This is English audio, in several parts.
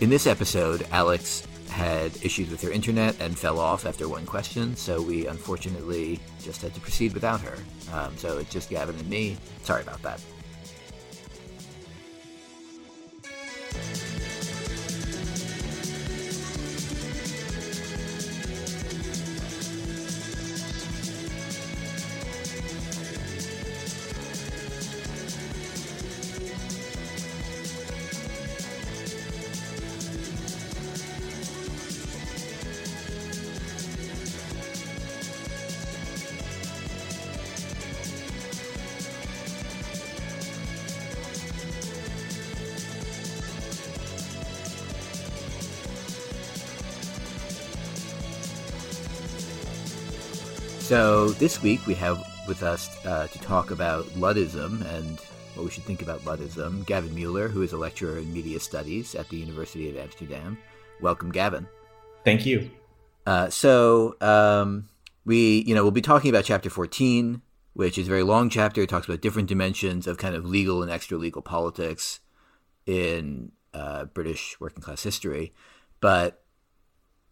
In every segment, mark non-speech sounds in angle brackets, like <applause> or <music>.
In this episode, Alex had issues with her internet and fell off after one question, so we unfortunately just had to proceed without her. Um, so it's just Gavin and me. Sorry about that. This week we have with us uh, to talk about Luddism and what we should think about Luddism. Gavin Mueller, who is a lecturer in media studies at the University of Amsterdam. Welcome, Gavin. Thank you. Uh, so um, we, you know, we'll be talking about chapter fourteen, which is a very long chapter. It talks about different dimensions of kind of legal and extra legal politics in uh, British working class history, but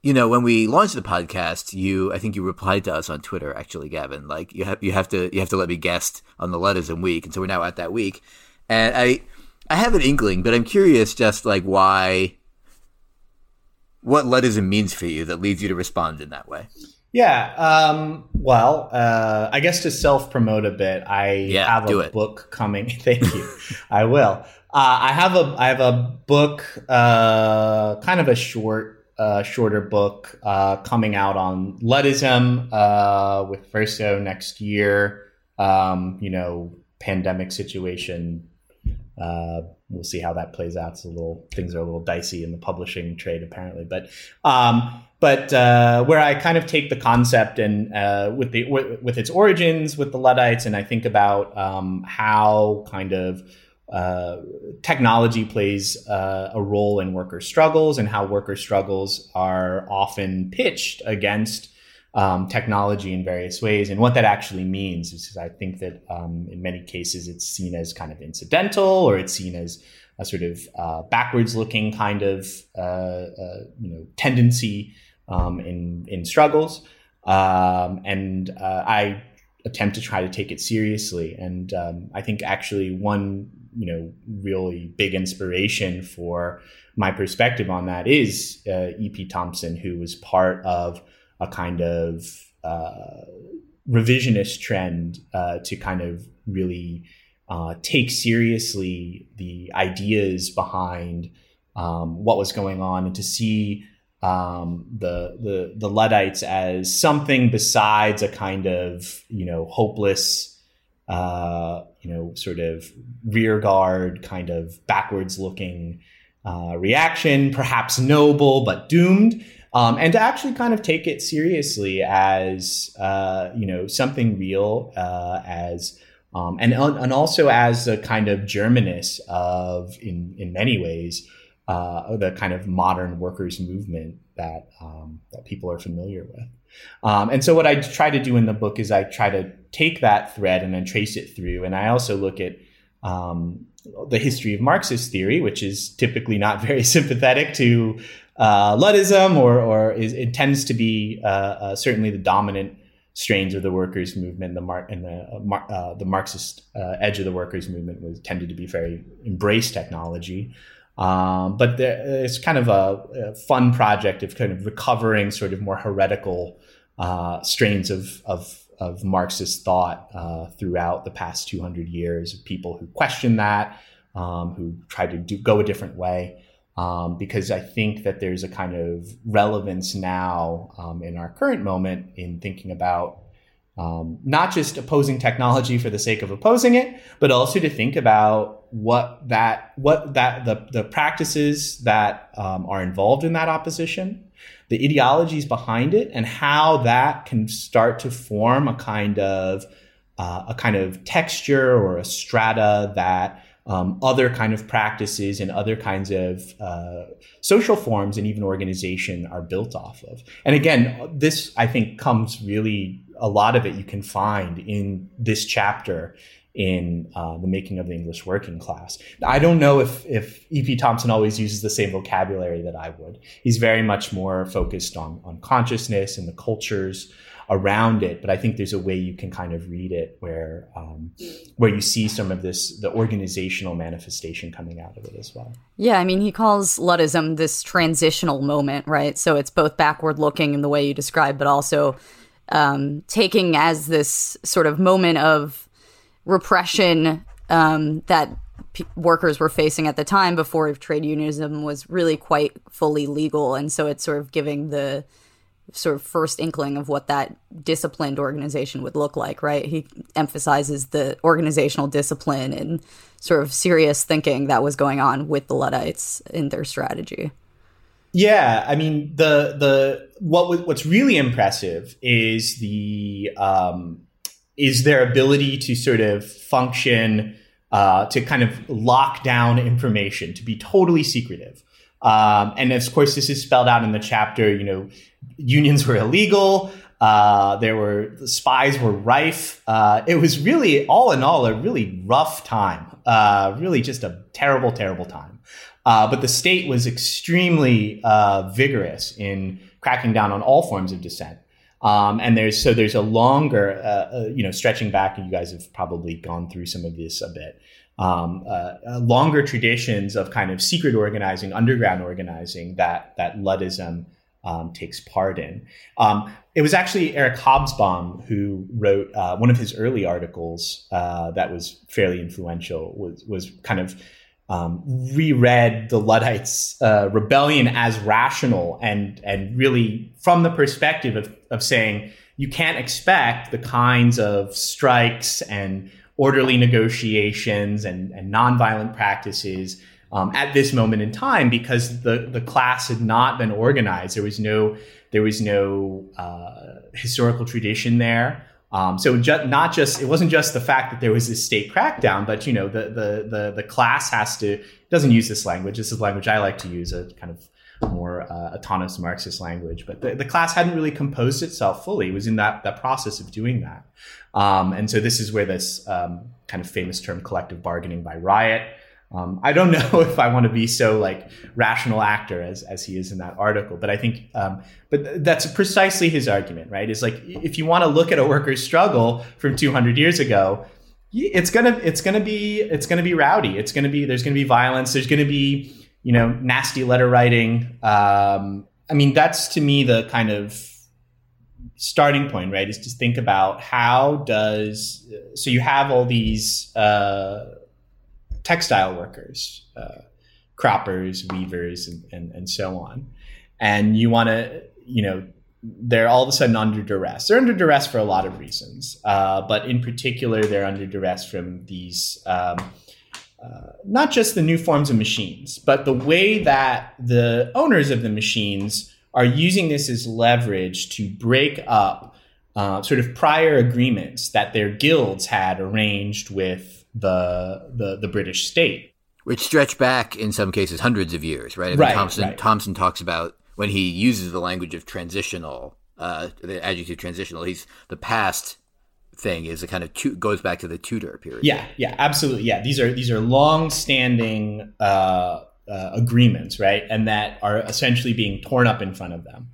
you know, when we launched the podcast, you I think you replied to us on Twitter actually, Gavin. Like you have you have to you have to let me guest on the Luddism week, and so we're now at that week. And I I have an inkling, but I'm curious just like why what Luddism means for you that leads you to respond in that way. Yeah. Um, well, uh, I guess to self promote a bit, I Yeah, have a it. book coming. <laughs> Thank you. I will. Uh, I have a I have a book, uh, kind of a short, uh, shorter book uh, coming out on Luddism uh, with Verso next year. Um, you know, pandemic situation. Uh, we'll see how that plays out. It's a little things are a little dicey in the publishing trade apparently, but um, but uh, where I kind of take the concept and uh, with the with, with its origins with the Luddites, and I think about um, how kind of technology plays uh, a role in worker struggles, and how worker struggles are often pitched against um, technology in various ways, and what that actually means. Is I think that um, in many cases it's seen as kind of incidental, or it's seen as a sort of uh, backwards-looking kind of uh, uh, you know tendency um, in in struggles, um, and uh, I attempt to try to take it seriously. And um, I think actually one you know really big inspiration for my perspective on that is uh, E.P. Thompson, who was part of a kind of uh, revisionist trend uh, to kind of really uh, take seriously the ideas behind um, what was going on and to see um, the, the the Luddites as something besides a kind of you know hopeless, uh, you know sort of rear guard kind of backwards looking uh, reaction, perhaps noble but doomed, um, and to actually kind of take it seriously as uh, you know something real, uh, as um, and and also as a kind of germinus of in in many ways uh, the kind of modern workers movement that um, that people are familiar with. Um, and so what I try to do in the book is I try to take that thread and then trace it through, and I also look at um, the history of Marxist theory, which is typically not <laughs> very sympathetic to uh, Luddism, or or is, it tends to be uh, uh, certainly the dominant strains of the workers' movement. The Mar- and the uh, uh, the Marxist uh, edge of the workers' movement was tended to be very embrace technology. Um, but there, it's kind of a, a, fun project of kind of recovering sort of more heretical strains of, of, of Marxist thought uh, throughout the past 200 years of people who question that, um, who try to do, go a different way. Um, because I think that there's a kind of relevance now um, in our current moment in thinking about um, not just opposing technology for the sake of opposing it, but also to think about what that what that the the practices that um, are involved in that opposition, the ideologies behind it, and how that can start to form a kind of uh, a kind of texture or a strata that um, other kind of practices and other kinds of uh, social forms and even organization are built off of. And again, this I think comes really a lot of it you can find in this chapter in uh, the making of the English working class. I don't know if if E.P. Thompson always uses the same vocabulary that I would. He's very much more focused on on consciousness and the cultures around it. But I think there's a way you can kind of read it where um, where you see some of this the organizational manifestation coming out of it as well. Yeah, I mean, he calls Luddism this transitional moment, right? So it's both backward looking in the way you describe, but also um, taking as this sort of moment of repression um, that p- workers were facing at the time before trade unionism was really quite fully legal, and so it's sort of giving the sort of first inkling of what that disciplined organization would look like, right? He emphasizes the organizational discipline and sort of serious thinking that was going on with the Luddites in their strategy. Yeah, I mean the the what what's really impressive is the um, is their ability to sort of function uh, to kind of lock down information to be totally secretive. Um, and of course, this is spelled out in the chapter. You know, unions were illegal. Uh, there were spies were rife. Uh, it was really, all in all, a really rough time. Uh, really, just a terrible, terrible time. Uh, but the state was extremely uh, vigorous in cracking down on all forms of dissent. Um, and there's so there's a longer, uh, you know, stretching back, and you guys have probably gone through some of this a bit um, uh, uh, longer traditions of kind of secret organizing, underground organizing that that Luddism um, takes part in. Um, it was actually Eric Hobsbawm who wrote uh, one of his early articles uh, that was fairly influential. Was was kind of um, reread the Luddites' uh, rebellion as rational and and really from the perspective of of saying you can't expect the kinds of strikes and orderly negotiations and, and nonviolent practices um, at this moment in time because the, the class had not been organized. There was no there was no uh, historical tradition there. Um, so ju- not just it wasn't just the fact that there was this state crackdown, but you know the the the, the class has to doesn't use this language. This is language I like to use, a kind of more uh, autonomous Marxist language. But the, the class hadn't really composed itself fully. It was in that that process of doing that. Um, and so this is where this um, kind of famous term collective bargaining by riot. Um, I don't <laughs> know if I want to be so like rational actor as, as he is in that article, but I think, um, but th- that's precisely his argument, right? Is like, if you want to look at a worker's struggle from 200 years ago, it's gonna, it's gonna be, it's gonna be rowdy. It's gonna be, there's gonna be violence. There's gonna be, you know, nasty letter writing. Um, I mean, that's to me the kind of starting point, right, is to think about how does so you have all these uh, textile workers, uh, croppers, weavers, and, and, and so on, and you want to you know they're all of a sudden under duress. They're under duress for a lot of reasons, uh, but in particular, they're under duress from these. Um, uh, not just the new forms of machines, but the way that the owners of the machines are using this as leverage to break up uh, sort of prior agreements that their guilds had arranged with the, the, the British state. Which stretch back in some cases hundreds of years, right? I mean, right, Thompson, right. Thompson talks about when he uses the language of transitional, uh, the adjective transitional. He's the past thing is a kind of tu- goes back to the Tudor period. Yeah, yeah, absolutely. Yeah, these are these are long standing uh, uh, agreements, right? And that are essentially being torn up in front of them,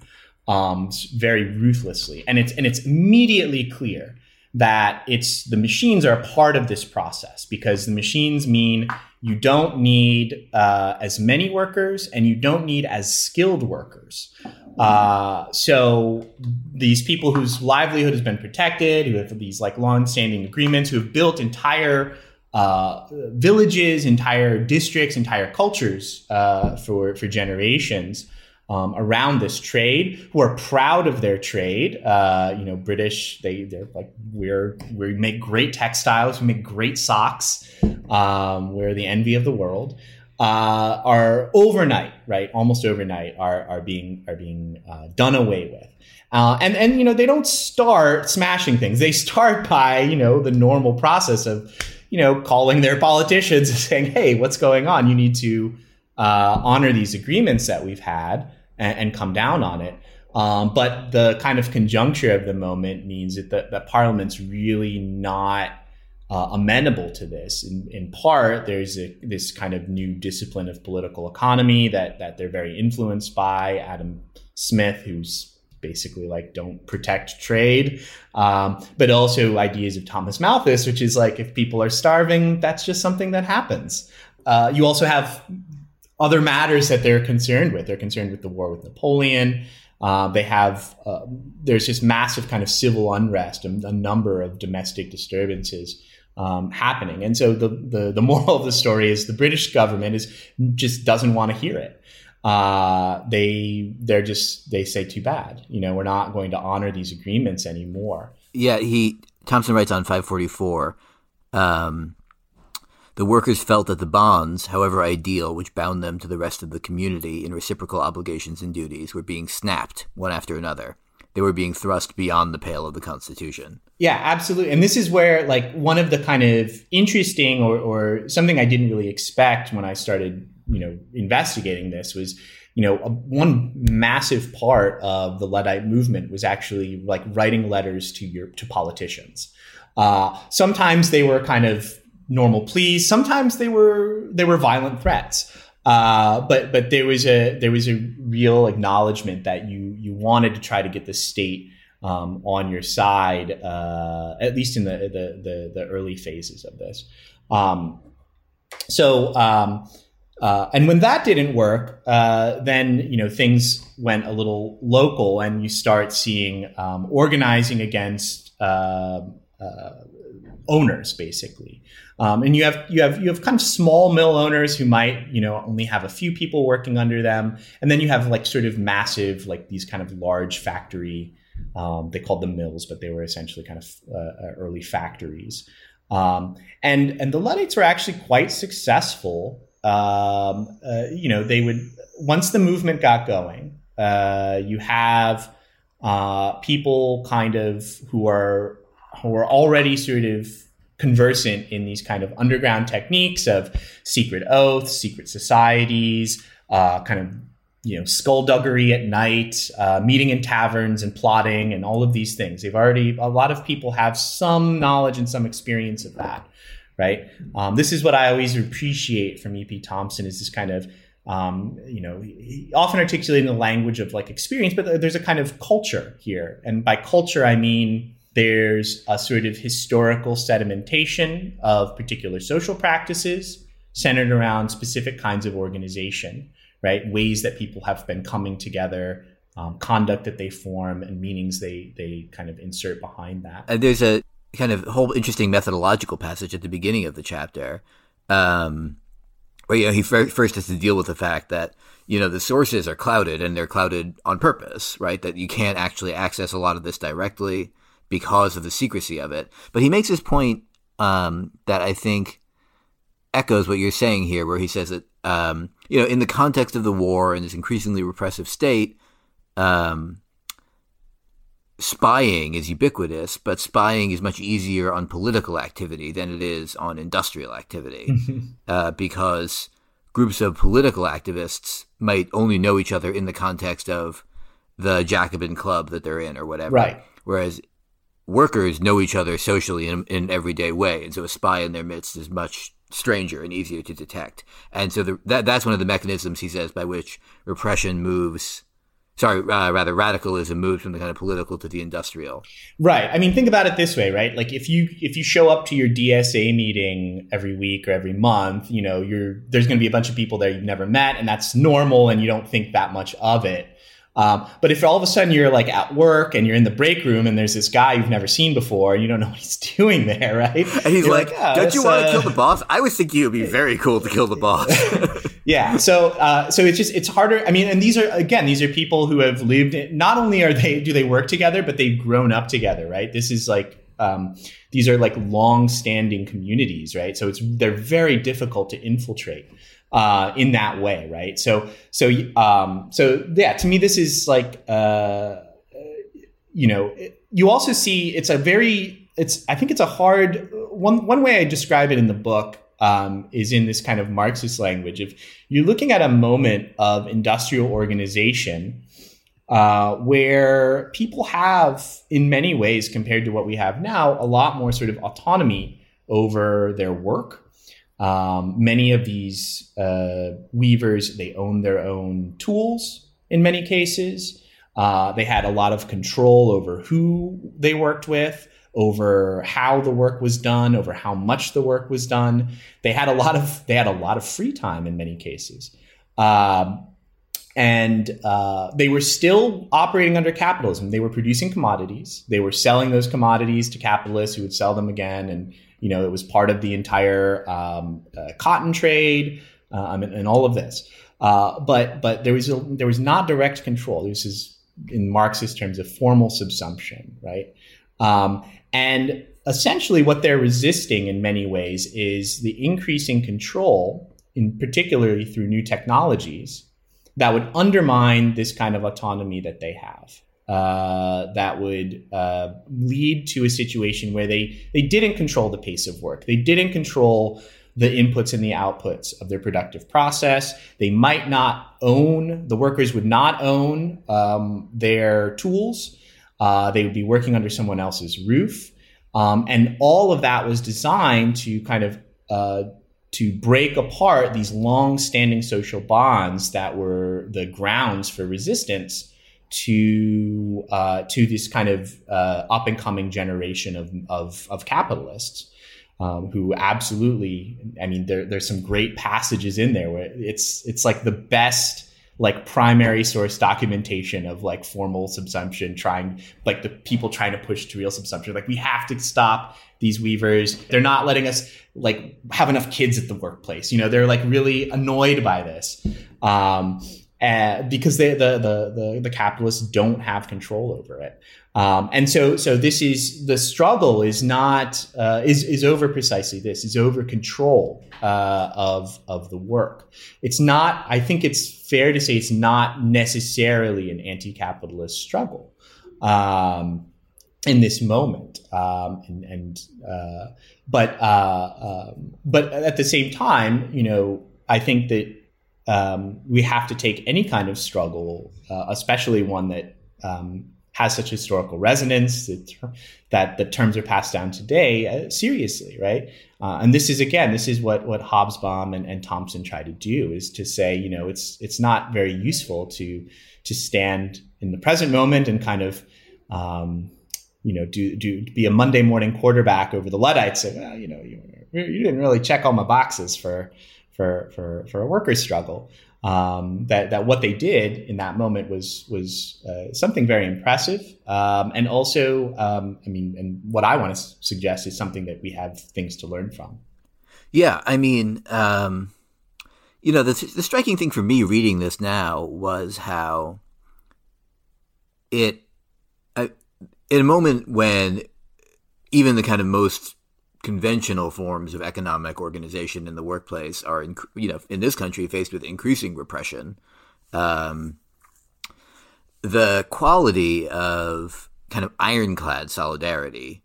um, very ruthlessly. And it's and it's immediately clear that it's the machines are part of this process because the machines mean you don't need uh, as many workers and you don't need as skilled workers. Uh, so these people whose livelihood has been protected, who have these like long-standing agreements, who have built entire uh, villages, entire districts, entire cultures uh, for for generations um, around this trade, who are proud of their trade. Uh, you know, British they they're like we're we make great textiles, we make great socks. Um, we're the envy of the world. Uh, are overnight, right? Almost overnight, are are being are being uh, done away with. Uh, and and you know they don't start smashing things. They start by you know the normal process of you know, calling their politicians <laughs> and saying, "Hey, what's going on? You need to uh, honor these agreements that we've had and, and come down on it." Um, but the kind of conjuncture of the moment means that the, the Parliament's really not uh, amenable to this. In, in part, there's a, this kind of new discipline of political economy that that they're very influenced by. Adam Smith, who's basically like don't protect trade, um, but also ideas of Thomas Malthus, which is like if people are starving, that's just something that happens. Uh, you also have other matters that they're concerned with. They're concerned with the war with Napoleon. Uh, they have uh, there's just massive kind of civil unrest and a number of domestic disturbances um, happening. And so the, the, the moral <laughs> of the story is the British government is just doesn't want to hear it. Uh, they they're just they say too bad. You know, we're not going to honor these agreements anymore. Yeah, he Thompson writes on 544. Um, the workers felt that the bonds, however ideal, which bound them to the rest of the community in reciprocal obligations and duties, were being snapped one after another. They were being thrust beyond the pale of the Constitution. Yeah, absolutely. And this is where, like, one of the kind of interesting or, or something I didn't really expect when I started, you know, investigating this was, you know, a, one massive part of the Luddite movement was actually like writing letters to your to politicians. Uh, sometimes they were kind of normal pleas. Sometimes they were they were violent threats. Uh, but but there was a there was a real acknowledgement that you you wanted to try to get the state um, on your side, uh, at least in the, the, the the early phases of this. Um, so um, uh, and when that didn't work, uh, then you know things went a little local, and you start seeing um, organizing against uh, uh, owners, basically. Um, and you have you have you have kind of small mill owners who might you know only have a few people working under them, and then you have like sort of massive like these kind of large factory. Um, they called them mills, but they were essentially kind of uh, uh, early factories. Um, and and the Luddites were actually quite successful. Um, uh, you know, they would once the movement got going, uh, you have uh, people kind of who are who are already sort of conversant in these kind of underground techniques of secret oaths, secret societies, uh, kind of you know skullduggery at night, uh, meeting in taverns and plotting, and all of these things. They've already a lot of people have some knowledge and some experience of that, right? Um, this is what I always appreciate from E.P. Thompson is this kind of um, you know, often articulating the language of like experience, but there's a kind of culture here, and by culture I mean there's a sort of historical sedimentation of particular social practices centered around specific kinds of organization, right? Ways that people have been coming together, um, conduct that they form, and meanings they they kind of insert behind that. And there's a kind of whole interesting methodological passage at the beginning of the chapter, um, where you know he first has to deal with the fact that you know the sources are clouded and they're clouded on purpose, right? That you can't actually access a lot of this directly because of the secrecy of it. But he makes this point um, that I think echoes what you're saying here, where he says that um, you know, in the context of the war and this increasingly repressive state, um, spying is ubiquitous, but spying is much easier on political activity than it is on industrial activity, <laughs> uh, because groups of political activists might only know each other in the context of the Jacobin club that they're in or whatever. Right. Whereas workers know each other socially in, in an everyday way, and so a spy in their midst is much stranger and easier to detect. And so the, that that's one of the mechanisms he says by which repression moves. Sorry, uh, rather radicalism moves from the kind of political to the industrial. Right. I mean, think about it this way, right? Like if you if you show up to your DSA meeting every week or every month, you know, you're there's going to be a bunch of people there you've never met, and that's normal, and you don't think that much of it. Um, but if all of a sudden you're like at work and you're in the break room and there's this guy you've never seen before and you don't know <laughs> what he's doing there, right? And he's like, like oh, "Don't you want to uh... kill the boss?" I was thinking it would be <laughs> very cool to kill the boss. <laughs> yeah. So, uh, so it's just it's harder. I mean, and these are again, these are people who have lived. In, not only are they do they work together, but they've grown up together, right? This is like. Um, these are like long-standing communities, right? So it's they're very difficult to infiltrate uh, in that way, right? So, so, um, so yeah, to me, this is like, uh, you know, you also see it's a very, it's, I think it's a hard one. One way I describe it in the book um, is in this kind of Marxist language. If you're looking at a moment of industrial organization uh, where people have, in many ways, compared to what we have now, a lot more sort of autonomy over their work. Um, many of these uh, weavers they own their own tools in many cases. Uh, they had a lot of control over who they worked with, over how the work was done, over how much the work was done. They had a lot of they had a lot of free time in many cases. Um, and uh, they were still operating under capitalism. They were producing commodities. They were selling those commodities to capitalists who would sell them again, and you know it was part of the entire um, uh, cotton trade um, and, and, all of this. Uh, but but there was a, there was not direct control. This is in Marxist terms of formal subsumption, right? Um, and essentially, what they're resisting in many ways is the increasing control, in particularly through new technologies that would undermine this kind of autonomy that they have. Uh, that would uh, lead to a situation where they they didn't control the pace of work. They didn't control the inputs and the outputs of their productive process. They might not own the workers would not own um, their tools. Uh, they would be working under someone else's roof, um, and all of that was designed to kind of uh, to break apart these long-standing social bonds that were the grounds for resistance to uh, to this kind of uh, up and coming generation of of, of capitalists um, who absolutely I mean there, there's some great passages in there where it's it's like the best like primary source documentation of like formal subsumption trying like the people trying to push to real subsumption. Like we have to stop these weavers. They're not letting us like have enough kids at the workplace. You know they're like really annoyed by this. Um, uh, because they, the, the the the capitalists don't have control over it um, and so, so this is the struggle is not uh, is is over precisely this is over control uh, of of the work. It's not. I think it's fair to say it's not necessarily an anti-capitalist struggle um, in this moment. Um, and, and uh, but uh, um, but at the same time, you know, I think that um, we have to take any kind of struggle, uh, especially one that um, has such historical resonance that, that the terms are passed down today uh, seriously, right? Uh, and this is again, this is what what Hobsbawm and, and Thompson try to do is to say, you know, it's it's not very useful to to stand in the present moment and kind of um, you know do do be a Monday morning quarterback over the Luddites. Say, well, you know, you, you didn't really check all my boxes for for for for a workers' struggle um, that that what they did in that moment was was uh, something very impressive, um, and also, um, I mean, and what I want to suggest is something that we have things to learn from. Yeah, I mean, um, you know, the, the striking thing for me reading this now was how it, I, in a moment when even the kind of most conventional forms of economic organization in the workplace are, in, you know, in this country faced with increasing repression. Um, the quality of kind of ironclad solidarity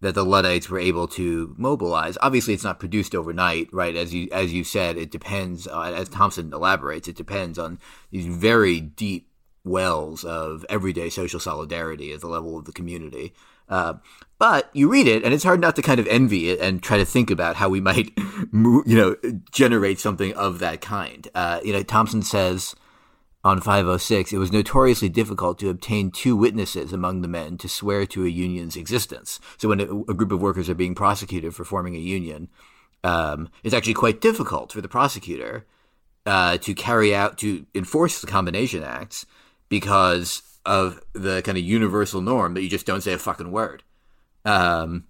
that the Luddites were able to mobilize. Obviously, it's not produced overnight, right? As you as you said, it depends. Uh, as Thompson elaborates, it depends on these very deep wells of everyday social solidarity at the level of the community. Uh, but you read it, and it's hard not to kind of envy it and try to think about how we <laughs> might, you know, generate something of that kind. Uh, you know, Thompson says on 506, it was notoriously difficult to obtain two witnesses among the men to swear to a union's existence. So when a, a group of workers are being prosecuted for forming a union, um, it's actually quite difficult for the prosecutor uh, to carry out to enforce the combination acts because of the kind of universal norm that you just don't say a fucking word. Um,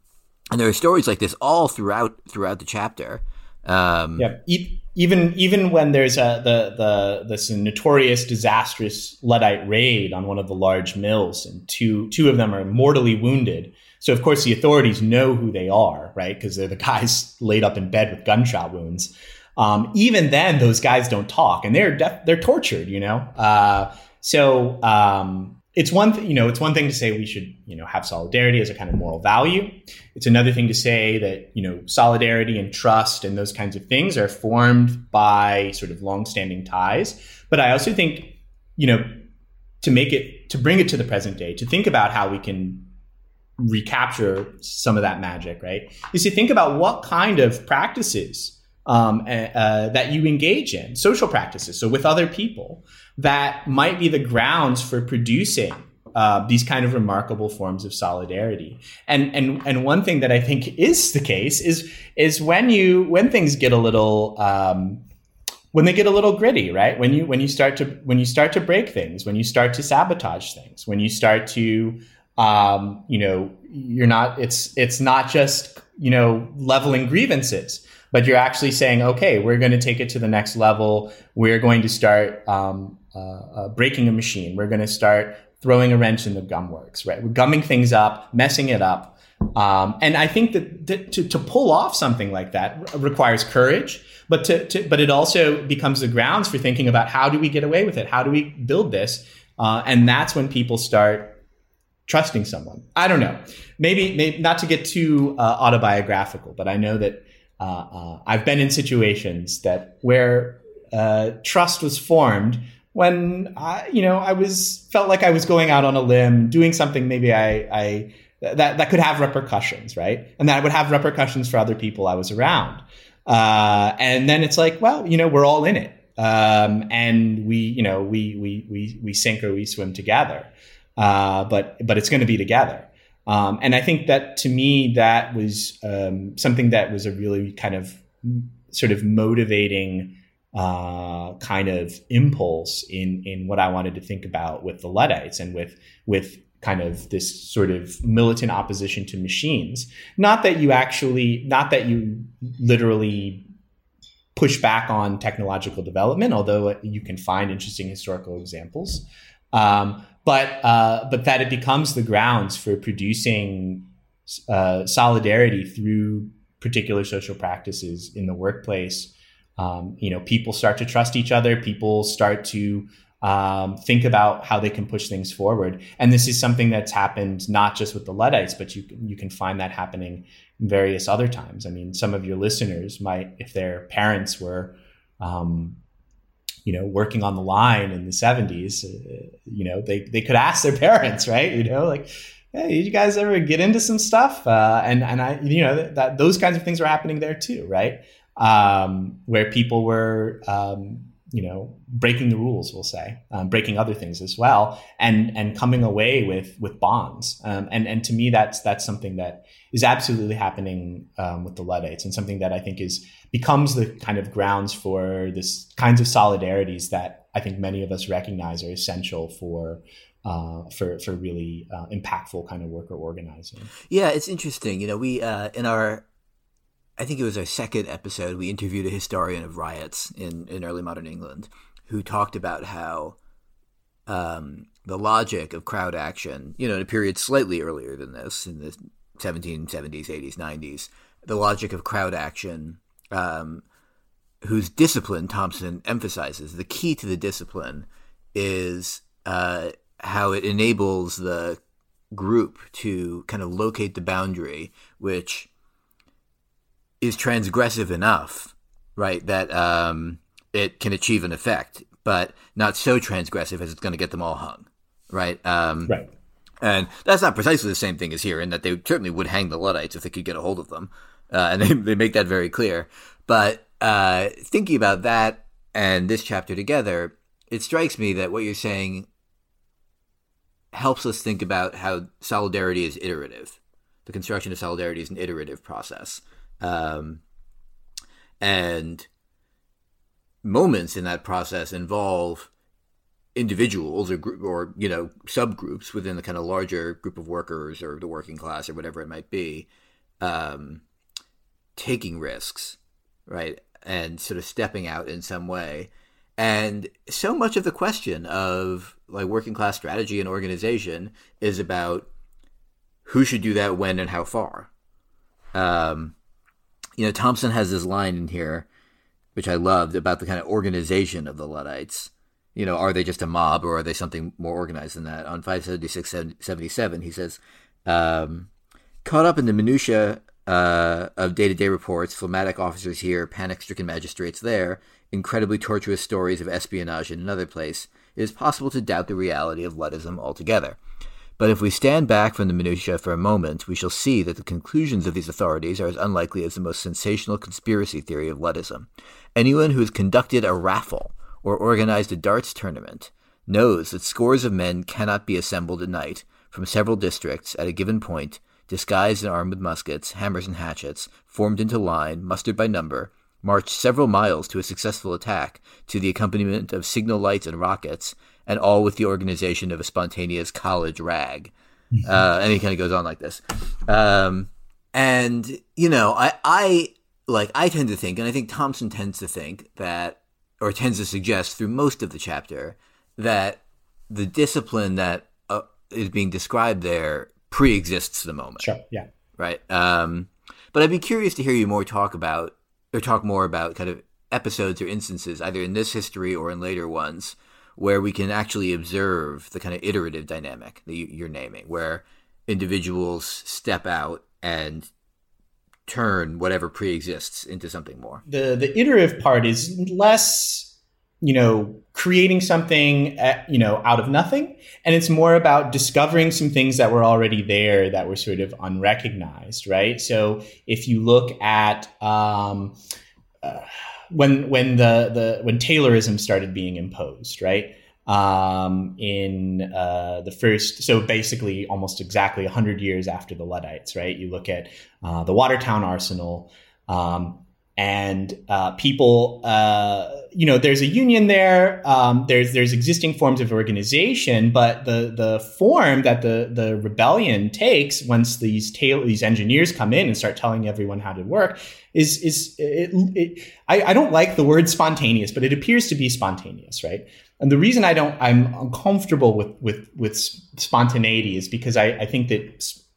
and there are stories like this all throughout throughout the chapter. Um, e- even even when there's a the the this notorious disastrous Luddite raid on one of the large mills, and two two of them are mortally wounded. So of course the authorities know who they are, right? Because they're the <laughs> guys laid up in bed with gunshot wounds. Um, even then, those guys don't talk, and they're def- they're tortured. You know, uh, so um, it's one th- you know it's one thing to say we should you know have solidarity as a kind of moral value. It's another thing to say that you know solidarity and trust and those kinds of things are formed by sort of long-standing ties. But I also think you know to make it to bring it to the present day to think about how we can recapture some of that magic, right? You see, think about what kind of practices um, uh, that you engage in, social practices, so with other people, that might be the grounds for producing uh, these kind of remarkable forms of solidarity. And and and one thing that I think is the case is is when you when things get a little um, when they get a little gritty, right? When you when you start to when you start to break things, when you start to sabotage things, when you start to um, you know you're not it's it's not just you know leveling grievances but you're actually saying okay we're going to take it to the next level we're going to start um, uh, uh, breaking a machine we're going to start throwing a wrench in the gum works right we're gumming things up messing it up um, and i think that, that to, to pull off something like that requires courage but to, to, but it also becomes the grounds for thinking about how do we get away with it? How do we build this? Uh, and that's when people start trusting someone. I don't know. Maybe, maybe not to get too uh, autobiographical, but I know that uh, uh I've been in situations that where uh, trust was formed when I, you know I was felt like I was going out on a limb, doing something maybe I, I that that could have repercussions, right? And that would have repercussions for other people I was around. Uh, and then it's like, well, you know, we're all in it. Um, and we, you know, we, we, we, we sink or we swim together. Uh, but, but it's going to be together. Um, and I think that to me, that was um, something that was a really kind of sort of motivating uh, kind of impulse in in what I wanted to think about with the Luddites and with with kind of this sort of militant opposition to machines. Not that you actually, not that you literally push back on technological development, although you can find interesting historical examples. Um, but uh, but that it becomes the grounds for producing uh, solidarity through particular social practices in the workplace. Um, you know, people start to trust each other. People start to um, think about how they can push things forward. And this is something that's happened not just with the Luddites, but you you can find that happening in various other times. I mean, some of your listeners might, if their parents were, um, you know, working on the line in the '70s, uh, you know, they they could ask their <laughs> parents, right? You know, like. Hey, you guys ever get into some stuff? Uh, and and I, you know, that, that, those kinds of things were happening there too, right? Um, where people were um, you know breaking the rules we'll say um, breaking other things as well and and coming away with with bonds. Um, and and to me that's that's something that is absolutely happening um, with the luddites and something that i think is becomes the kind of grounds for this kinds of solidarities that i think many of us recognize are essential for uh, for for really uh, impactful kind of worker organizing. Yeah it's interesting. You know we uh, in our I think it was our second episode, we interviewed a historian of riots in, in early modern England who talked about how um, the logic of crowd action, you know, in a period slightly earlier than this, in the 1770s, 80s, 90s, the logic of crowd action, um, whose discipline Thompson emphasizes, the key to the discipline is uh, how it enables the group to kind of locate the boundary, which is transgressive enough, right, that um, it can achieve an effect, but not so transgressive as it's going to get them all hung, right? Um, right. And that's not precisely the same thing as here, in that they certainly would hang the Luddites if they could get a hold of them, uh, and <laughs> they they make that very clear. But uh, thinking about that and this chapter together, it strikes me that what you're saying helps us think about how solidarity is iterative. The construction of solidarity is an iterative process. Um, and moments in that process involve individuals or or you know subgroups within the kind of larger group of workers or the working class or whatever it might be um, taking risks right? And sort of stepping out in some way. And so much of the question of like working class strategy and organization is about who should do that when and how far. Um, you know, Thompson has this line in here, which I loved about the kind of organization of the Luddites. You know, are they just a mob or are they something more organized than that? On 576 77, he says, um, caught up in the minutiae uh, of day to day reports, phlegmatic officers here, panic stricken magistrates there, incredibly tortuous stories of espionage in another place, it is possible to doubt the reality of Luddism altogether. But if we stand back from the minutiae for a moment, we shall see that the conclusions of these authorities are as unlikely as the most sensational conspiracy theory of Luddism. Anyone who has conducted a raffle or organized a darts tournament knows that scores of men cannot be assembled at night from several districts at a given point, disguised and armed with muskets, hammers, and hatchets, formed into line, mustered by number, marched several miles to a successful attack to the accompaniment of signal lights and rockets, and all with the organization of a spontaneous college rag. Mm-hmm. Uh, and he kind of goes on like this. Um, and, you know, I, I, like, I tend to think, and I think Thompson tends to think that, or tends to suggest through most of the chapter, that the discipline that uh, is being described there pre-exists the moment. Sure. Yeah. Right. Um, but I'd be curious to hear you more talk about, or talk more about kind of episodes or instances, either in this history or in later ones, where we can actually observe the kind of iterative dynamic that you're naming, where individuals step out and turn whatever pre-exists into something more. The the iterative part is less, you know, creating something, at, you know, out of nothing, and it's more about discovering some things that were already there that were sort of unrecognized, right? So if you look at um, uh, when when the the when Taylorism started being imposed, right? Um, in uh, the first, so basically almost exactly 100 years after the Luddites, right? You look at uh, the Watertown Arsenal, um, and uh, people, uh, you know, there's a union there. Um, there's there's existing forms of organization, but the the form that the the rebellion takes once these these engineers come in and start telling everyone how to work is is it, it, I, I don't like the word spontaneous, but it appears to be spontaneous, right? And the reason I don't I'm uncomfortable with with with spontaneity is because I, I think that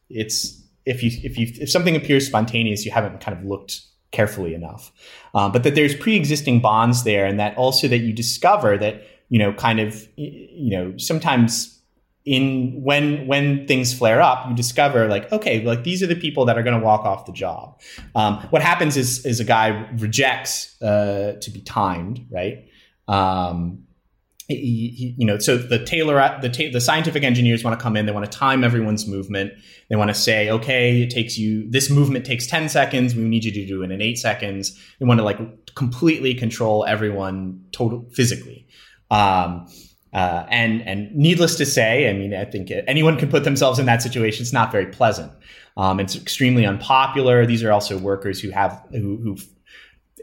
it's if you if you if something appears spontaneous, you haven't kind of looked carefully enough. Um, but that there's pre-existing bonds there, and that also that you discover that you know kind of you know sometimes in when when things flare up you discover like okay like these are the people that are going to walk off the job um, what happens is is a guy rejects uh, to be timed right um, you know, so the Taylor, the ta- the scientific engineers want to come in. They want to time everyone's movement. They want to say, okay, it takes you this movement takes ten seconds. We need you to do it in eight seconds. They want to like completely control everyone total physically. Um, uh, and and needless to say, I mean, I think anyone can put themselves in that situation. It's not very pleasant. Um, it's extremely unpopular. These are also workers who have who who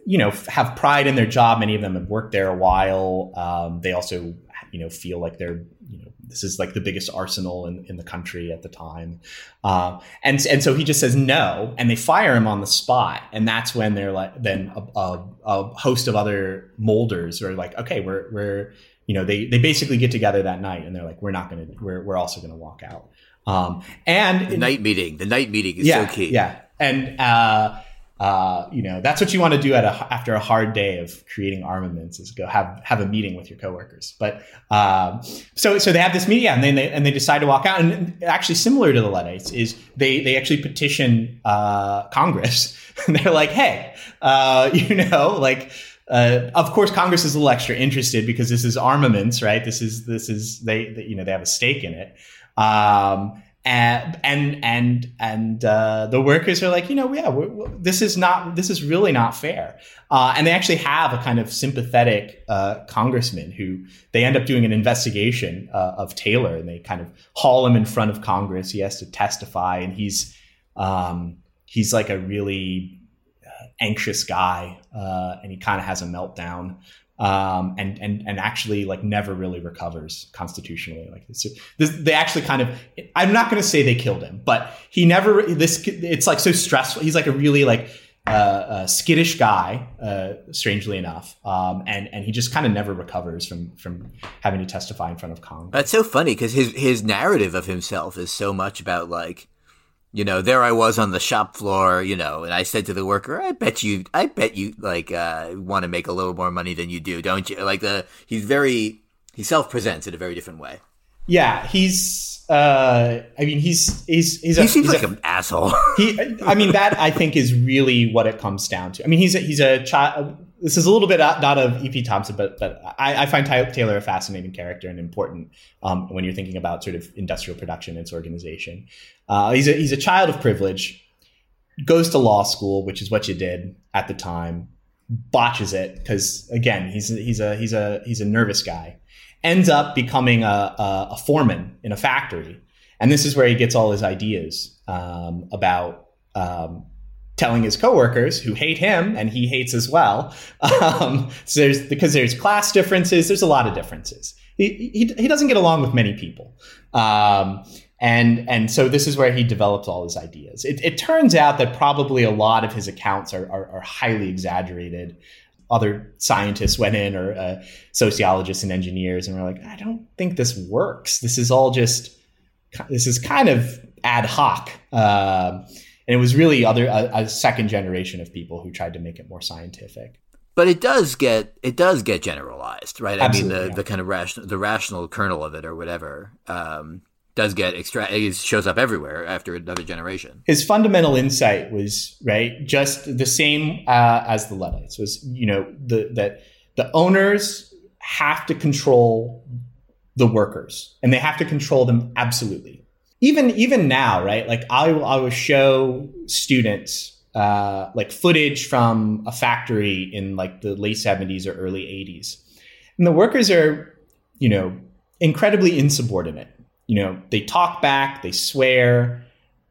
you know have pride in their job. Many of them have worked there a while. Um, they also you know feel like they're you know this is like the biggest arsenal in, in the country at the time. Uh, and and so he just says no, and they fire him on the spot. And that's when they're like then a, a, a host of other molders are like, okay, we're we're you know they they basically get together that night and they're like, we're not going to we're we're also going to walk out. Um, and the night meeting, the night meeting is yeah, so key. Yeah, and uh, uh, you know that's what you want to do at a, after a hard day of creating armaments is go have have a meeting with your coworkers. But um, so so they have this meeting and then they and they decide to walk out. And actually, similar to the Luddites, is they they actually petition uh, Congress. <laughs> and they're like, hey, uh, <laughs> you know, like. Uh, of course, Congress is a little extra interested because this is armaments, right? This is this is they, they you know they have a stake in it. Um, and and and and uh, the workers are like, you know, yeah, we're, we're, this is not, this is really not fair. Uh, and they actually have a kind of sympathetic uh, congressman who they end up doing an investigation uh, of Taylor, and they kind of haul him in front of Congress. He has to testify, and he's um, he's like a really uh, anxious guy, uh, and he kind of has a meltdown um, and and and actually like never really recovers constitutionally. Like this, this they actually kind of. I'm not going to say they killed him, but he never. This it's like so stressful. He's like a really like uh, a skittish guy, uh, strangely enough, um, and and he just kind of never recovers from from having to testify in front of Congress. That's so funny because his his narrative of himself is so much about like you know, there I was on the shop floor, you know, and I said to the worker, "I bet you, I bet you, like, uh, want to make a little more money than you do, don't you?" Like the he's very he self presents in a very different way. Yeah, he's. uh I mean, he's he's he's. A, he seems like a, an asshole. he, I mean, <laughs> that I think is really what it comes down to. I mean, he's a, he's a child this is a little bit not of E.P. Thompson, but but I, I find Taylor a fascinating character and important um, when you're thinking about sort of industrial production and its organization. Uh, he's a he's a child of privilege, goes to law school, which is what you did at the time, botches it because again he's he's a he's a he's a nervous guy, ends up becoming a, a, a foreman in a factory, and this is where he gets all his ideas um, about. Um, telling his coworkers who hate him and he hates as well. Um, so there's because there's class differences. There's a lot of differences. He, he, he doesn't get along with many people. Um, and and so this is where he develops all his ideas. It, it turns out that probably a lot of his accounts are, are, are highly exaggerated. Other scientists went in, or uh, sociologists and engineers, and were like, I don't think this works. This is all just this is kind of ad hoc. Uh, and it was really other a, a second generation of people who tried to make it more scientific but it does get it does get generalized, right? Absolutely, I mean, the, yeah. the kind of rational the rational kernel of it or whatever um, does get extra. It shows up everywhere after another generation. His fundamental insight was right, just the same uh, as the Luddites was, you know, the that the owners have to control the workers, and they have to control them absolutely. Even even now, right? Like I I will show students uh, like footage from a factory in like the late 70s or early 80s. And the workers are, you know, incredibly insubordinate. You know, they talk back, they swear,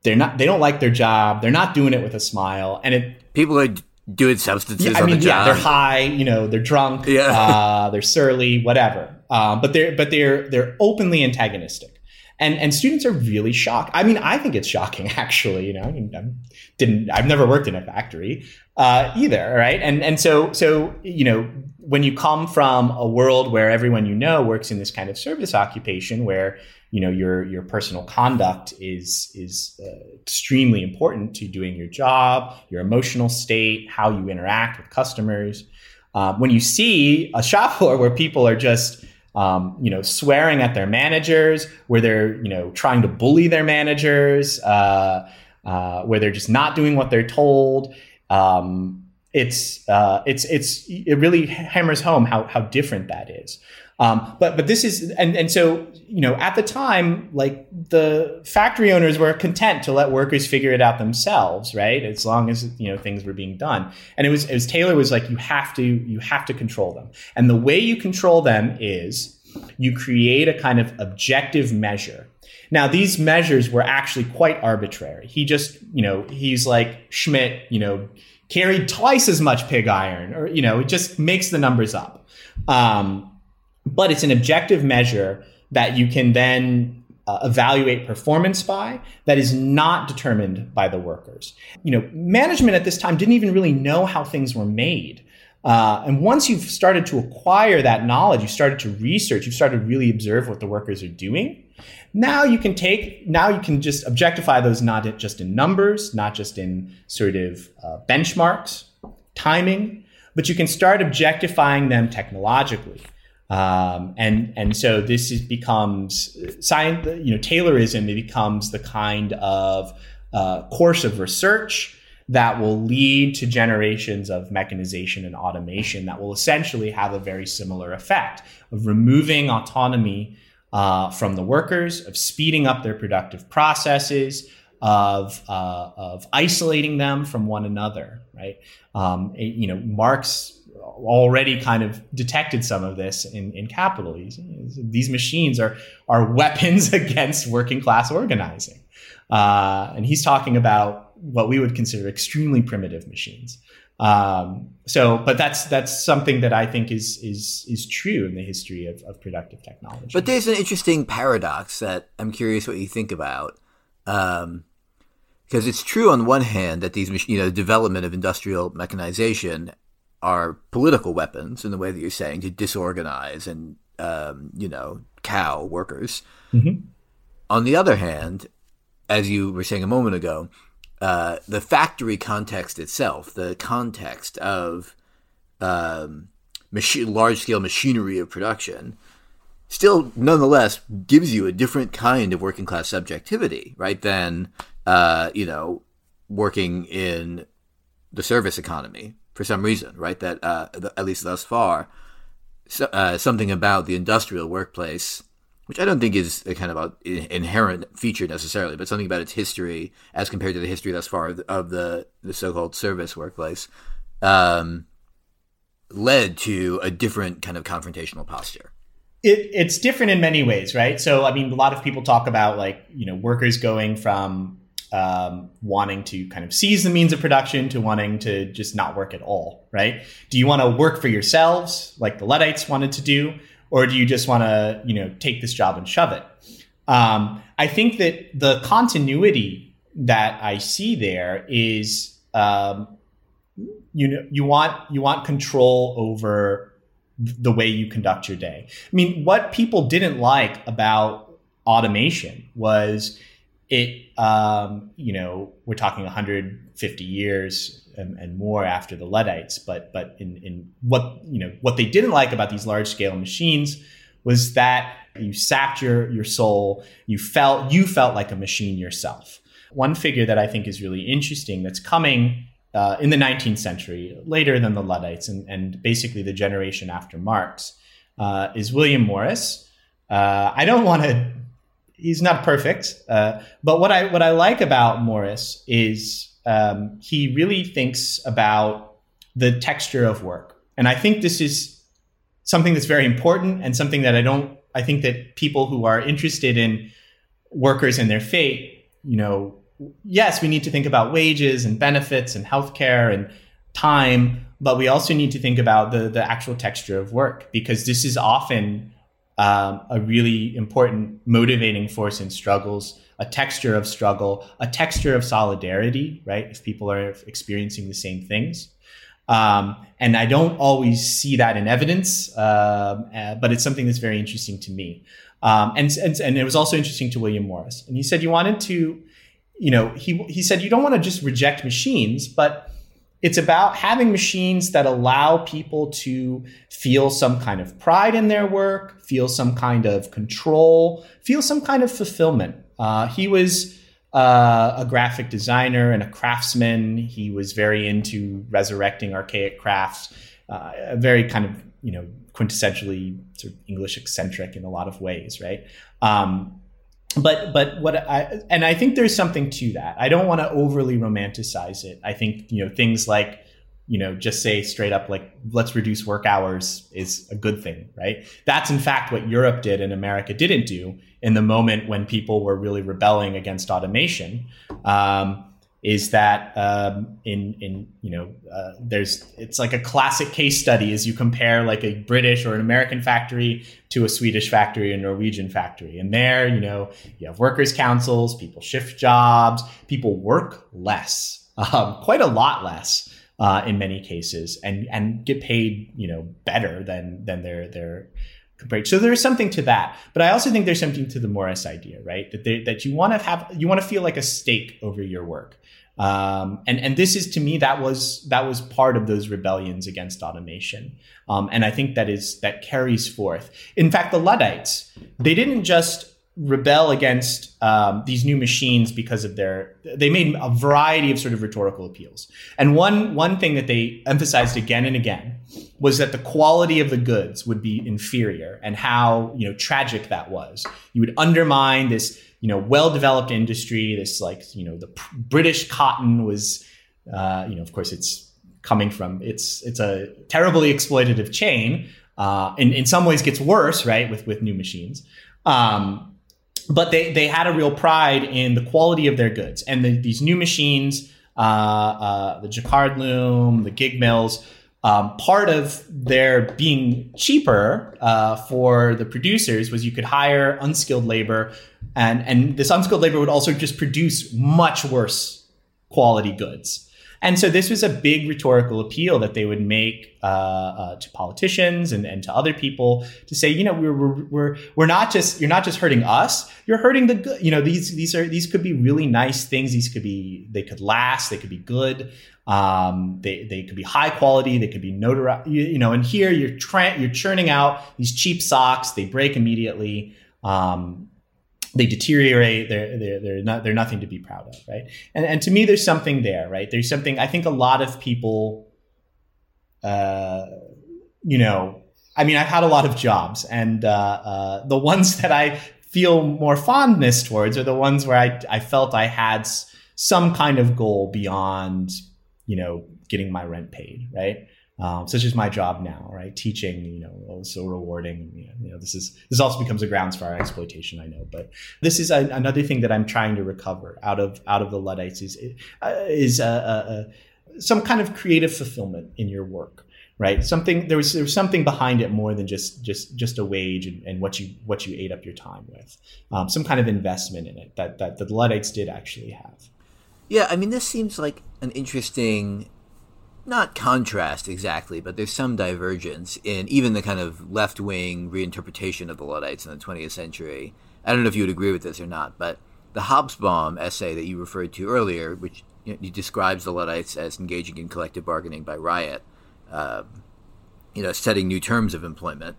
they're not they don't like their job, they're not doing it with a smile. And it people are doing substances yeah, I on mean, the yeah, job. they're high, you know, they're drunk, Yeah. uh, they're surly, whatever. Um, but they're but they're they're openly antagonistic and and students are really shocked. I mean, I think it's shocking <laughs> actually. You know, I I didn't I've never worked in a factory uh, either, right? And and so so you know when you come from a world where everyone you know works in this kind of service occupation where you know your your personal conduct is is uh, extremely important to doing your job, your emotional state, how you interact with customers. Uh, when you see a shop <laughs> floor where people are just um, you know, swearing at their managers, where they're, you know, trying to bully their managers, uh, uh, where they're just not doing what they're told. Um, it's, uh, it's, it's, it really hammers home how, how different that is. Um, but, but this is, and, and so, you know, at the time, like the factory owners were content to let workers figure it out themselves, right? As long as, you know, things were being done. And it was, it was Taylor was like, you have to, you have to control them. And the way you control them is you create a kind of objective measure. Now, these measures were actually quite arbitrary. He just, you know, he's like Schmidt, you know, carried twice as much pig iron, or, you know, it just makes the numbers up. Um, but it's an objective measure that you can then uh, evaluate performance by that is not determined by the workers. You know, management at this time didn't even really know how things were made. Uh, and once you've started to acquire that knowledge, you've started to research, you've started to really observe what the workers are doing. Now you can take, now you can just objectify those not just in numbers, not just in sort of uh, benchmarks, timing, but you can start objectifying them technologically. Um, and and so this is, becomes science. You know, Taylorism. It becomes the kind of uh, course of research that will lead to generations of mechanization and automation that will essentially have a very similar effect of removing autonomy uh, from the workers, of speeding up their productive processes, of uh, of isolating them from one another. Right? Um, you know, Marx already kind of detected some of this in, in capital. These, machines are are weapons <laughs> against working class organizing, uh, and he's talking about what we would consider extremely primitive machines. Um, so, but that's that's something that I think is is is true in the history of, of productive technology. But there's an interesting paradox that I'm curious what you think about. Um, because it's true on one hand that these, you know, the development of industrial mechanization are political weapons in the way that you're saying to disorganize and, um, you know, cow workers. Mhm. On the other hand, as you were saying a moment ago, uh, the factory context itself, the context of um, machi- large scale machinery of production, still nonetheless gives you a different kind of working class subjectivity, right? Than uh, you know working in the service economy, for some reason, right? That uh, at least thus far, so, uh, something about the industrial workplace, which I don't think is a kind of inherent feature necessarily, but something about its history as compared to the history thus far of the, of the, the so-called service workplace, um, led to a different kind of confrontational posture. It, it's different in many ways, right? So, I mean, a lot of people talk about like you know workers going from um, wanting to kind of seize the means of production to wanting to just not work at all, right? Do you want to work for yourselves like the Luddites wanted to do, or do you just want to, you know, take this job and shove it? Um, I think that the continuity that I see there is, um, you know, you want you want control over the way you conduct your day. I mean, what people didn't like about automation was it um, you know we're talking 150 years and, and, more after the luddites but but in, in what you know what they didn't like about these large scale machines was that you sapped your your soul. You felt you felt like a machine yourself. One figure that i think is really interesting that's coming uh, in the 19th century later than the luddites and, and basically the generation after marx uh, is william morris. Uh, i don't want to he's not perfect. Uh, but what I what I like about Morris is um, he really thinks about the texture of work, and I think this is something that's very important and something that I don't. I think that people who are interested in workers and their fate, you know, yes, we need to think about wages and benefits and healthcare and time, but we also need to think about the the actual texture of work because this is often um, a really important motivating force in struggles, a texture of struggle, a texture of solidarity, right? If people are experiencing the same things. Um, and I don't always see that in evidence, um, uh, but it's something that's very interesting to me. Um, and, and, and it was also interesting to William Morris. And he said you wanted to, you know, he, he said you don't want to just reject machines, but it's about having machines that allow people to feel some kind of pride in their work, feel some kind of control, feel some kind of fulfillment. Uh, he was uh, a graphic designer and a craftsman. He was very into resurrecting archaic crafts, uh, very kind of you know quintessentially sort of English eccentric in a lot of ways, right? Um, but but what I and I think there's something to that. I don't want to overly romanticize it. I think you know things like you know just say straight up like let's reduce work hours is a good thing, right? That's in fact what Europe did and America didn't do in the moment when people were really rebelling against automation. Um, is that um, in in you know uh, there's it's like a classic case study as you compare like a British or an American factory to a Swedish factory or Norwegian factory. And there you know you have workers councils people shift jobs people work less <laughs> um, quite a lot less uh, in many cases and and get paid you know better than than their their compared. So there's something to that, but I also think there's something to the Morris idea, right? That they, that you want to have you want to feel like a stake over your work. Um, and and this is to me that was that was part of those rebellions against automation, um, and I think that is that carries forth. In fact, the Luddites they didn't just rebel against um, these new machines because of their they made a variety of sort of rhetorical appeals and one one thing that they emphasized again and again was that the quality of the goods would be inferior and how you know tragic that was you would undermine this you know well developed industry. This like you know the British cotton was uh, you know of course it's coming from it's it's a terribly exploitative chain. Uh, in in some ways gets worse right with with new machines. Um, but they they had a real pride in the quality of their goods and the, these new machines, uh, uh, the Jacquard loom, the gig mills. Um, part of their being cheaper uh, for the producers was you could hire unskilled labor and and this unskilled labor would also just produce much worse quality goods. And so this was a big rhetorical appeal that they would make uh, uh, to politicians and, and to other people to say, you know, we're, we're, we're, we're not just, you're not just hurting us, you're hurting the good, you know, these, these are, these could be really nice things. These could be, they could last, they could be good. Um, they, they could be high quality, they could be notoriety, you, you know, and here you're trying, you're churning out these cheap socks, they break immediately. Um, they deteriorate they're, they're, they're not they're nothing to be proud of right and, and to me there's something there right there's something i think a lot of people uh, you know, I mean, I've had a lot of jobs, and uh, uh, the ones that I feel more fondness towards are the ones where I, I felt I had some kind of goal beyond, you know, getting my rent paid, right? Um, such as my job now, right? Teaching, you know, was so rewarding. You know, this is this also becomes a grounds for our exploitation. I know, but this is a, another thing that I'm trying to recover out of out of the Luddites is uh, is uh, uh, some kind of creative fulfillment in your work, right? Something there was there was something behind it more than just just just a wage and, and what you what you ate up your time with, um, some kind of investment in it that that the Luddites did actually have. Yeah, I mean, this seems like an interesting not contrast exactly, but there's some divergence in even the kind of left wing reinterpretation of the Luddites in the 20th century. I don't know if you would agree with this or not, but the Hobsbawm essay that you referred to earlier, which you know, describes the Luddites as engaging in collective bargaining by riot, uh, you know, setting new terms of employment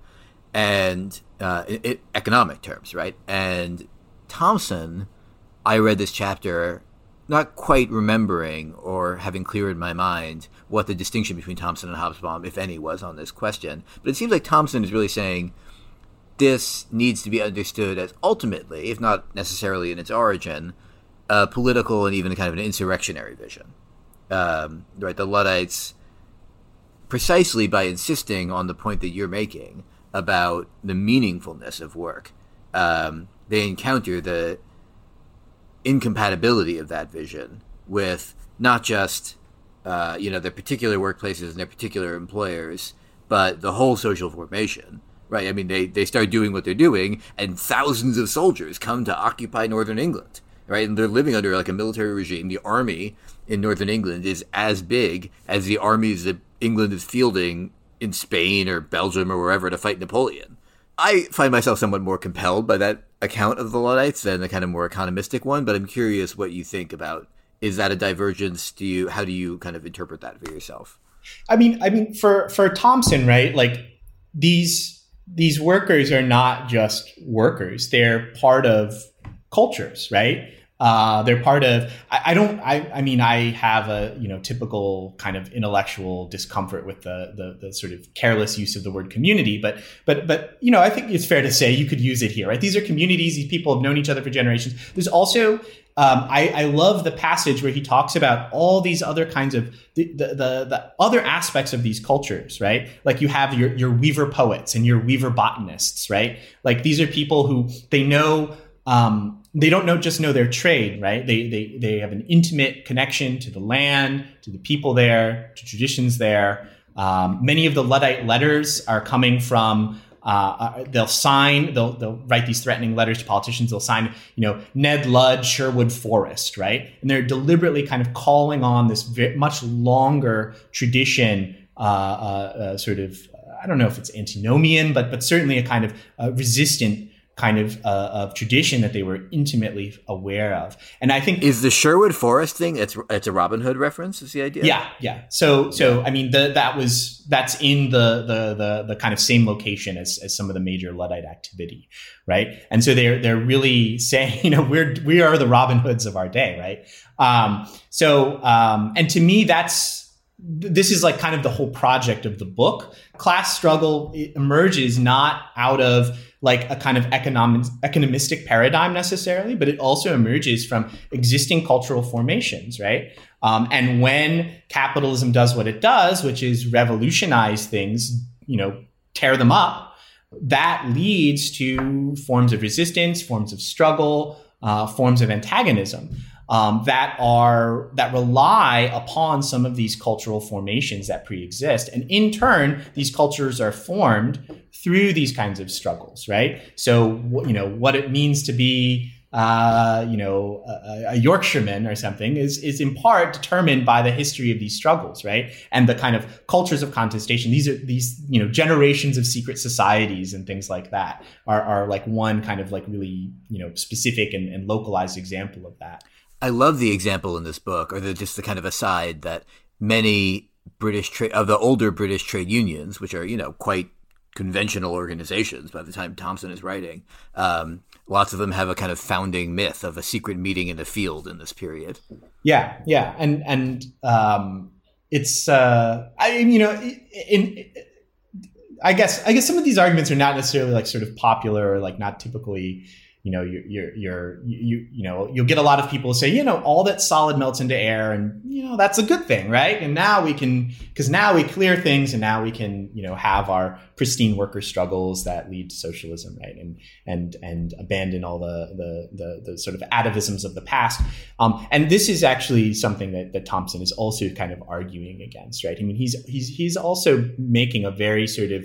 and uh, it, economic terms, right? And Thompson, I read this chapter not quite remembering or having clear in my mind what the distinction between Thompson and Hobsbawm, if any, was on this question. But it seems like Thompson is really saying this needs to be understood as ultimately, if not necessarily in its origin, a political and even kind of an insurrectionary vision. Um, right, the Luddites, precisely by insisting on the point that you're making about the meaningfulness of work, um, they encounter the incompatibility of that vision with not just uh, you know their particular workplaces and their particular employers, but the whole social formation. Right? I mean, they they start doing what they're doing, and thousands of soldiers come to occupy northern England. Right? And they're living under like a military regime. The army in northern England is as big as the armies that England is fielding in Spain or Belgium or wherever to fight Napoleon. I find myself somewhat more compelled by that account of the Luddites than the kind of more economistic one, but I'm curious what you think about is that a divergence? Do you how do you kind of interpret that for yourself? I mean, I mean for for Thompson, right? Like these these workers are not just workers; they're part of cultures, right? Uh, they're part of. I, I, don't. I. I mean, I have a you know typical kind of intellectual discomfort with the, the, the sort of careless use of the word community. But but but you know, I think it's fair to say you could use it here, right? These are communities. These people have known each other for generations. There's also. Um, I, I love the passage where he talks about all these other kinds of the, the, the, the other aspects of these cultures, right? Like you have your, your weaver poets and your weaver botanists, right? Like these are people who they know um, they don't know just know their trade, right? They, they, they have an intimate connection to the land, to the people there, to traditions there. Um, many of the Luddite letters are coming from uh, uh, they'll sign, they'll, they'll write these threatening letters to politicians. They'll sign, you know, Ned Ludd, Sherwood Forest, right? And they're deliberately kind of calling on this very, much longer tradition, uh, uh, uh sort of, I don't know if it's antinomian, but but certainly a kind of uh, resistant kind of uh, of tradition that they were intimately aware of. And I think is the Sherwood Forest thing. It's it's a Robin Hood reference. Is the idea? Yeah, yeah. So so I mean the, that was that's in the, the the the kind of same location as, as some of the major Luddite activity, right? And so they're they're really <laughs> saying you know we're we are the Robin Hoods of our day, right? Um, so um, and to me that's this is like kind of the whole project of the book. Class struggle emerges not out of like a kind of economic economistic paradigm necessarily, but it also emerges from existing cultural formations, right? Um, and when capitalism does what it does, which is revolutionize things, you know, tear them up, that leads to forms of resistance, forms of struggle, uh, forms of antagonism um, that are that rely upon some of these cultural formations that pre-exist, and in turn, these cultures are formed through these kinds of struggles, right? So, you know, what it means to be uh, you know, a, a, Yorkshireman or something is is in part determined by the history of these struggles, right? And the kind of cultures of contestation. These are these you know generations of secret societies and things like that are are like one kind of like really you know specific and, and localized example of that. I love the example in this book, or the, just the kind of aside that many British trade of the older British trade unions, which are you know quite conventional organizations by the time Thompson is writing, um, lots of them have a kind of founding myth of a secret meeting in the field in this period. Yeah, yeah, and and um, it's uh, I mean you know in, in I guess I guess some of these arguments are not necessarily like sort of popular or like not typically you know you're, you're, you're you you know you'll get a lot of people say you know all that solid melts into air and you know that's a good thing right? And now we can because now we clear things and now we can you know have our pristine worker struggles that lead to socialism right? And and and abandon all the the the, the sort of atavisms of the past. Um, and this is actually something that, that Thompson is also kind of arguing against right? I mean he's he's he's also making a very sort of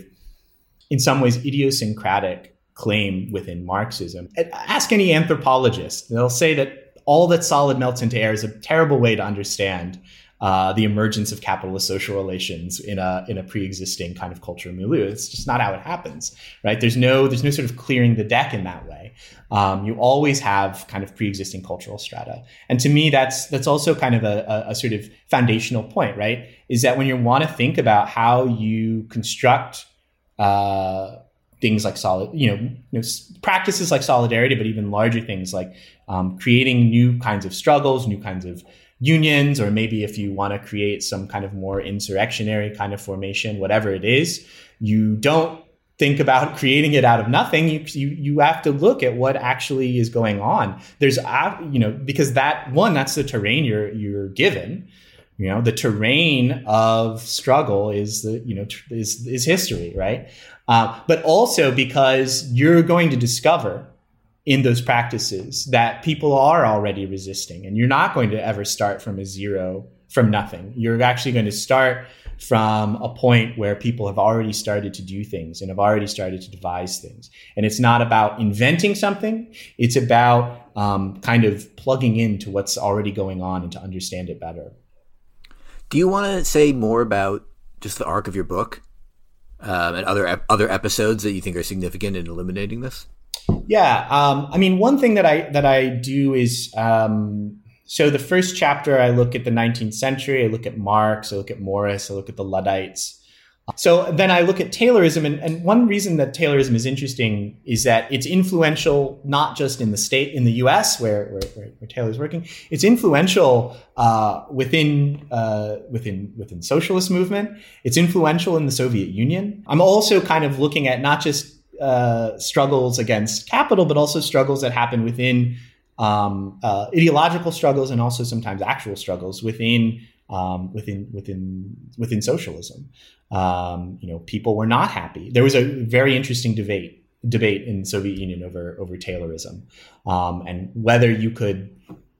in some ways idiosyncratic claim within Marxism. Ask any anthropologist, they'll say that all that solid melts into air is a terrible way to understand uh, the emergence of capitalist social relations in a in a pre-existing kind of cultural milieu. It's just not how it happens, right? There's no there's no sort of clearing the deck in that way. Um, you always have kind of pre-existing cultural strata, and to me, that's that's also kind of a, a, a sort of foundational point, right? Is that when you want to think about how you construct uh, things like solid, you know, you know, practices like solidarity, but even larger things like um, creating new kinds of struggles, new kinds of unions, or maybe if you want to create some kind of more insurrectionary kind of formation, whatever it is, you don't think about <laughs> creating it out of nothing. You, you, you have to look at what actually is going on. There's, you know, because that one, that's the terrain you're, you're given you know the terrain of struggle is the you know is is history right uh, but also because you're going to discover in those practices that people are already resisting and you're not going to ever start from a zero from nothing. You're actually going to start from a point where people have already started to do things and have already started to devise things. And it's not about inventing something. It's about um, kind of plugging into what's already going on and to understand it better. Do you want to say more about just the arc of your book um, and other other episodes that you think are significant in eliminating this? Yeah, um, I mean, one thing that I that I do is um, so the first chapter I look at the 19th century, I look at Marx, I look at Morris, I look at the Luddites, so then I look at Taylorism, and, and one reason that Taylorism is interesting is that it's influential not just in the state, in the U.S. where where, where, where Taylor's working, it's influential uh, within uh, within within socialist movement. It's influential in the Soviet Union. I'm also kind of looking at not just uh, struggles against capital, but also struggles that happen within um, uh, ideological struggles and also sometimes actual struggles within um, within within within socialism. Um, you know, people were not happy. There was a very interesting debate debate in Soviet Union over over Taylorism um, and whether you could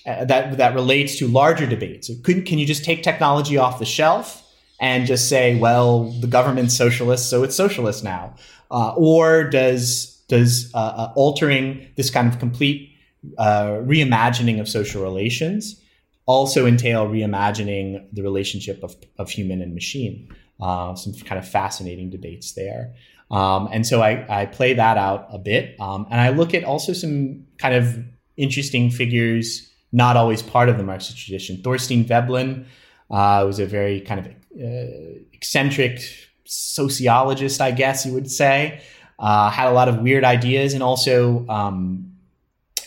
uh, that that relates to larger debates. Could, can you just take technology off the shelf and just say, well, the government's socialist, so it's socialist now, uh, or does does uh, uh altering this kind of complete uh, reimagining of social relations also entail reimagining the relationship of, of human and machine. Uh, some kind of fascinating debates there. Um, and so I, I, play that out a bit. Um, and I look at also some kind of interesting figures, not always part of the Marxist tradition. Thorstein Veblen uh, was a very kind of uh, eccentric sociologist, I guess you would say. Uh, had a lot of weird ideas and also, um,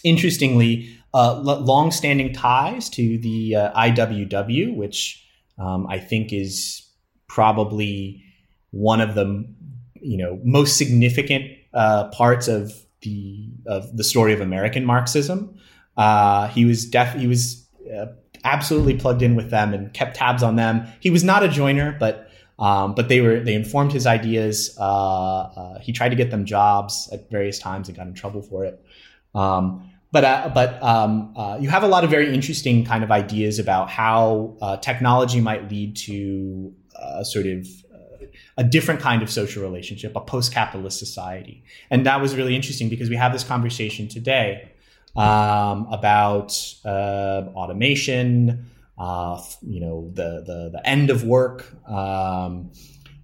interestingly, uh, long-standing ties to the uh, IWW, which um, I think is probably one of the you know most significant uh, parts of the of the story of American Marxism. Uh, he was def he was uh, absolutely plugged in with them and kept tabs on them. He was not a joiner, but um, but they were they informed his ideas. Uh, he tried to get them jobs at various times and got in trouble for it. Um, but uh, but um, uh, you have a lot of very interesting kind of ideas about how uh, technology might lead to uh, sort of uh, a different kind of social relationship, a post-capitalist society, and that was really interesting because we have this conversation today um, about uh, automation, you know, the the the end of work. Um,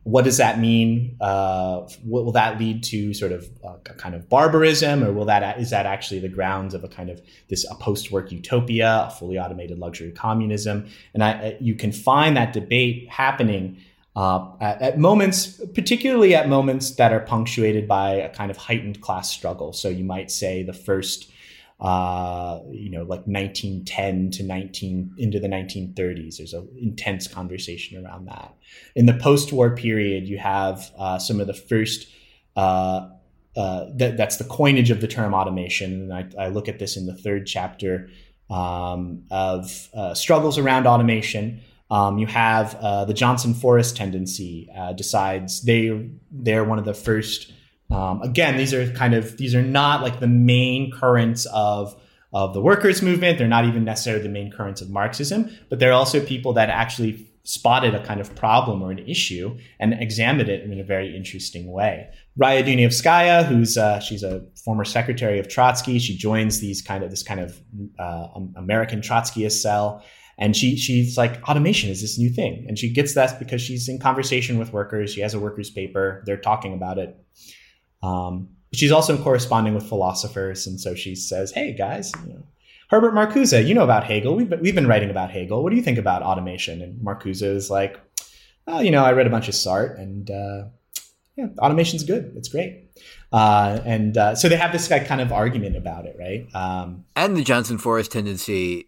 what does that mean? Uh, will that lead to sort of a kind of barbarism, or will that is that actually the grounds of a kind of this a post-work utopia, a fully automated luxury communism? And I, you can find that debate happening uh, at, at, moments, particularly at moments that are punctuated by a kind of heightened class struggle. So you might say the first uh, you know, like 1910 to 19 into the 1930s. There's an intense conversation around that. In the post-war period, you have uh, some of the first. Uh, uh, that, that's the coinage of the term automation, and I, I look at this in the third chapter um, of uh, struggles around automation. Um, you have the Johnson Forest tendency decides they they're one of the first um, again, these are kind of these are not like the main currents of of the workers' movement. They're not even necessarily the main currents of Marxism, but they're also people that actually spotted a kind of problem or an issue and examined it in a very interesting way. Raya Dunayevskaya, who's uh, she's a former secretary of Trotsky, she joins these kind of this kind of uh, American Trotskyist cell, and she she's like automation is this new thing, and she gets that because she's in conversation with workers. She has a workers' paper. They're talking about it. Um, she's also corresponding with philosophers, and so she says, "Hey guys, you know, Herbert Marcuse, you know about Hegel. We've been, we've been writing about Hegel. What do you think about automation?" And Marcuse is like, "Oh, you know, I read a bunch of Sartre, and uh, yeah, automation's good. It's great." Uh, and uh, so they have this kind of argument about it, right? Um, and the Johnson Forest tendency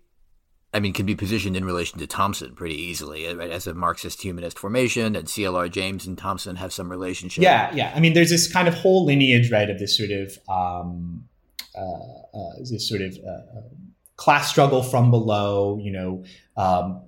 I mean, can be positioned in relation to Thompson pretty easily right? as a Marxist humanist formation, and CLR James and Thompson have some relationship. Yeah, yeah. I mean, there's this kind of whole lineage, right, of this sort of um, uh, uh, this sort of uh, class struggle from below. You know, um,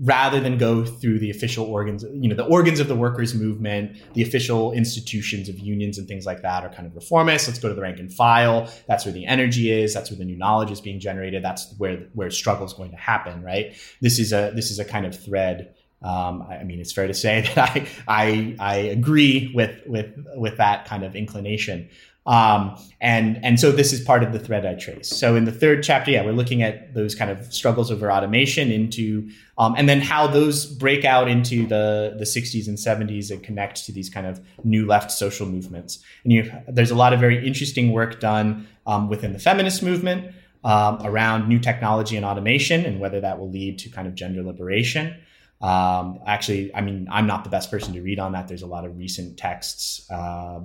rather than go through the official organs, you know, the organs of the workers' movement, the official institutions of unions and things like that are kind of reformist. Let's go to the rank and file. That's where the energy is. That's where the new knowledge is being generated. That's where where struggle is going to happen. Right. This is a this is a kind of thread. Um, I mean, it's fair to say <laughs> that I I, I agree with with with that kind of inclination. Um, and and so this is part of the thread I trace. So in the third chapter, yeah, we're looking at those kind of struggles over automation into, um, and then how those break out into the the 60s and 70s and connect to these kind of new left social movements. And you, there's a lot of very interesting work done um, within the feminist movement um, around new technology and automation and whether that will lead to kind of gender liberation. Um, actually, I mean, I'm not the best person to read on that. There's a lot of recent texts. Uh,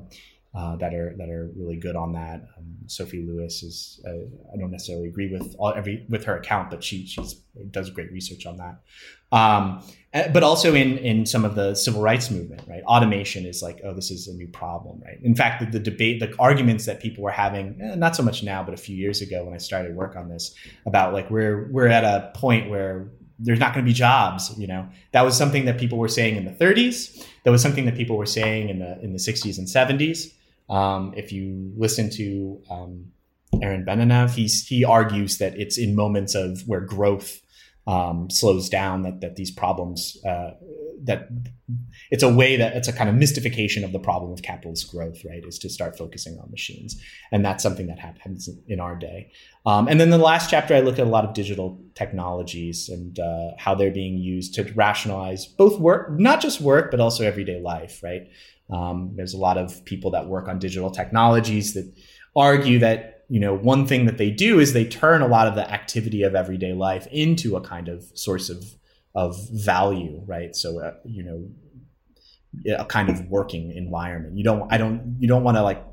uh, that are that are really good on that. Um, Sophie Lewis is uh, I don't necessarily agree with all, every with her account, but she she's does great research on that. Um, eh, but also in in some of the civil rights movement, right? Automation is like, oh, this is a new problem, right? In fact, the, the debate, the arguments that people were having, eh, not so much now, but a few years ago when I started work on this, about like we're we're at a point where there's not going to be jobs you know that was something that people were saying in the 30s that was something that people were saying in the in the 60s and 70s um, if you listen to um, Aaron Benanav, he's, he argues that it's in moments of where growth um, slows down that, that these problems, uh, that it's a way that it's a kind of mystification of the problem of capitalist growth, right? Is to start focusing on machines. And that's something that happens in our day. Um, and then the last chapter, I look at a lot of digital technologies and uh, how they're being used to rationalize both work, not just work, but also everyday life, right? Um, there's a lot of people that work on digital technologies that argue that you know one thing that they do is they turn a lot of the activity of everyday life into a kind of source of of value, right? So uh, you know a kind of working environment. You don't I don't you don't want to like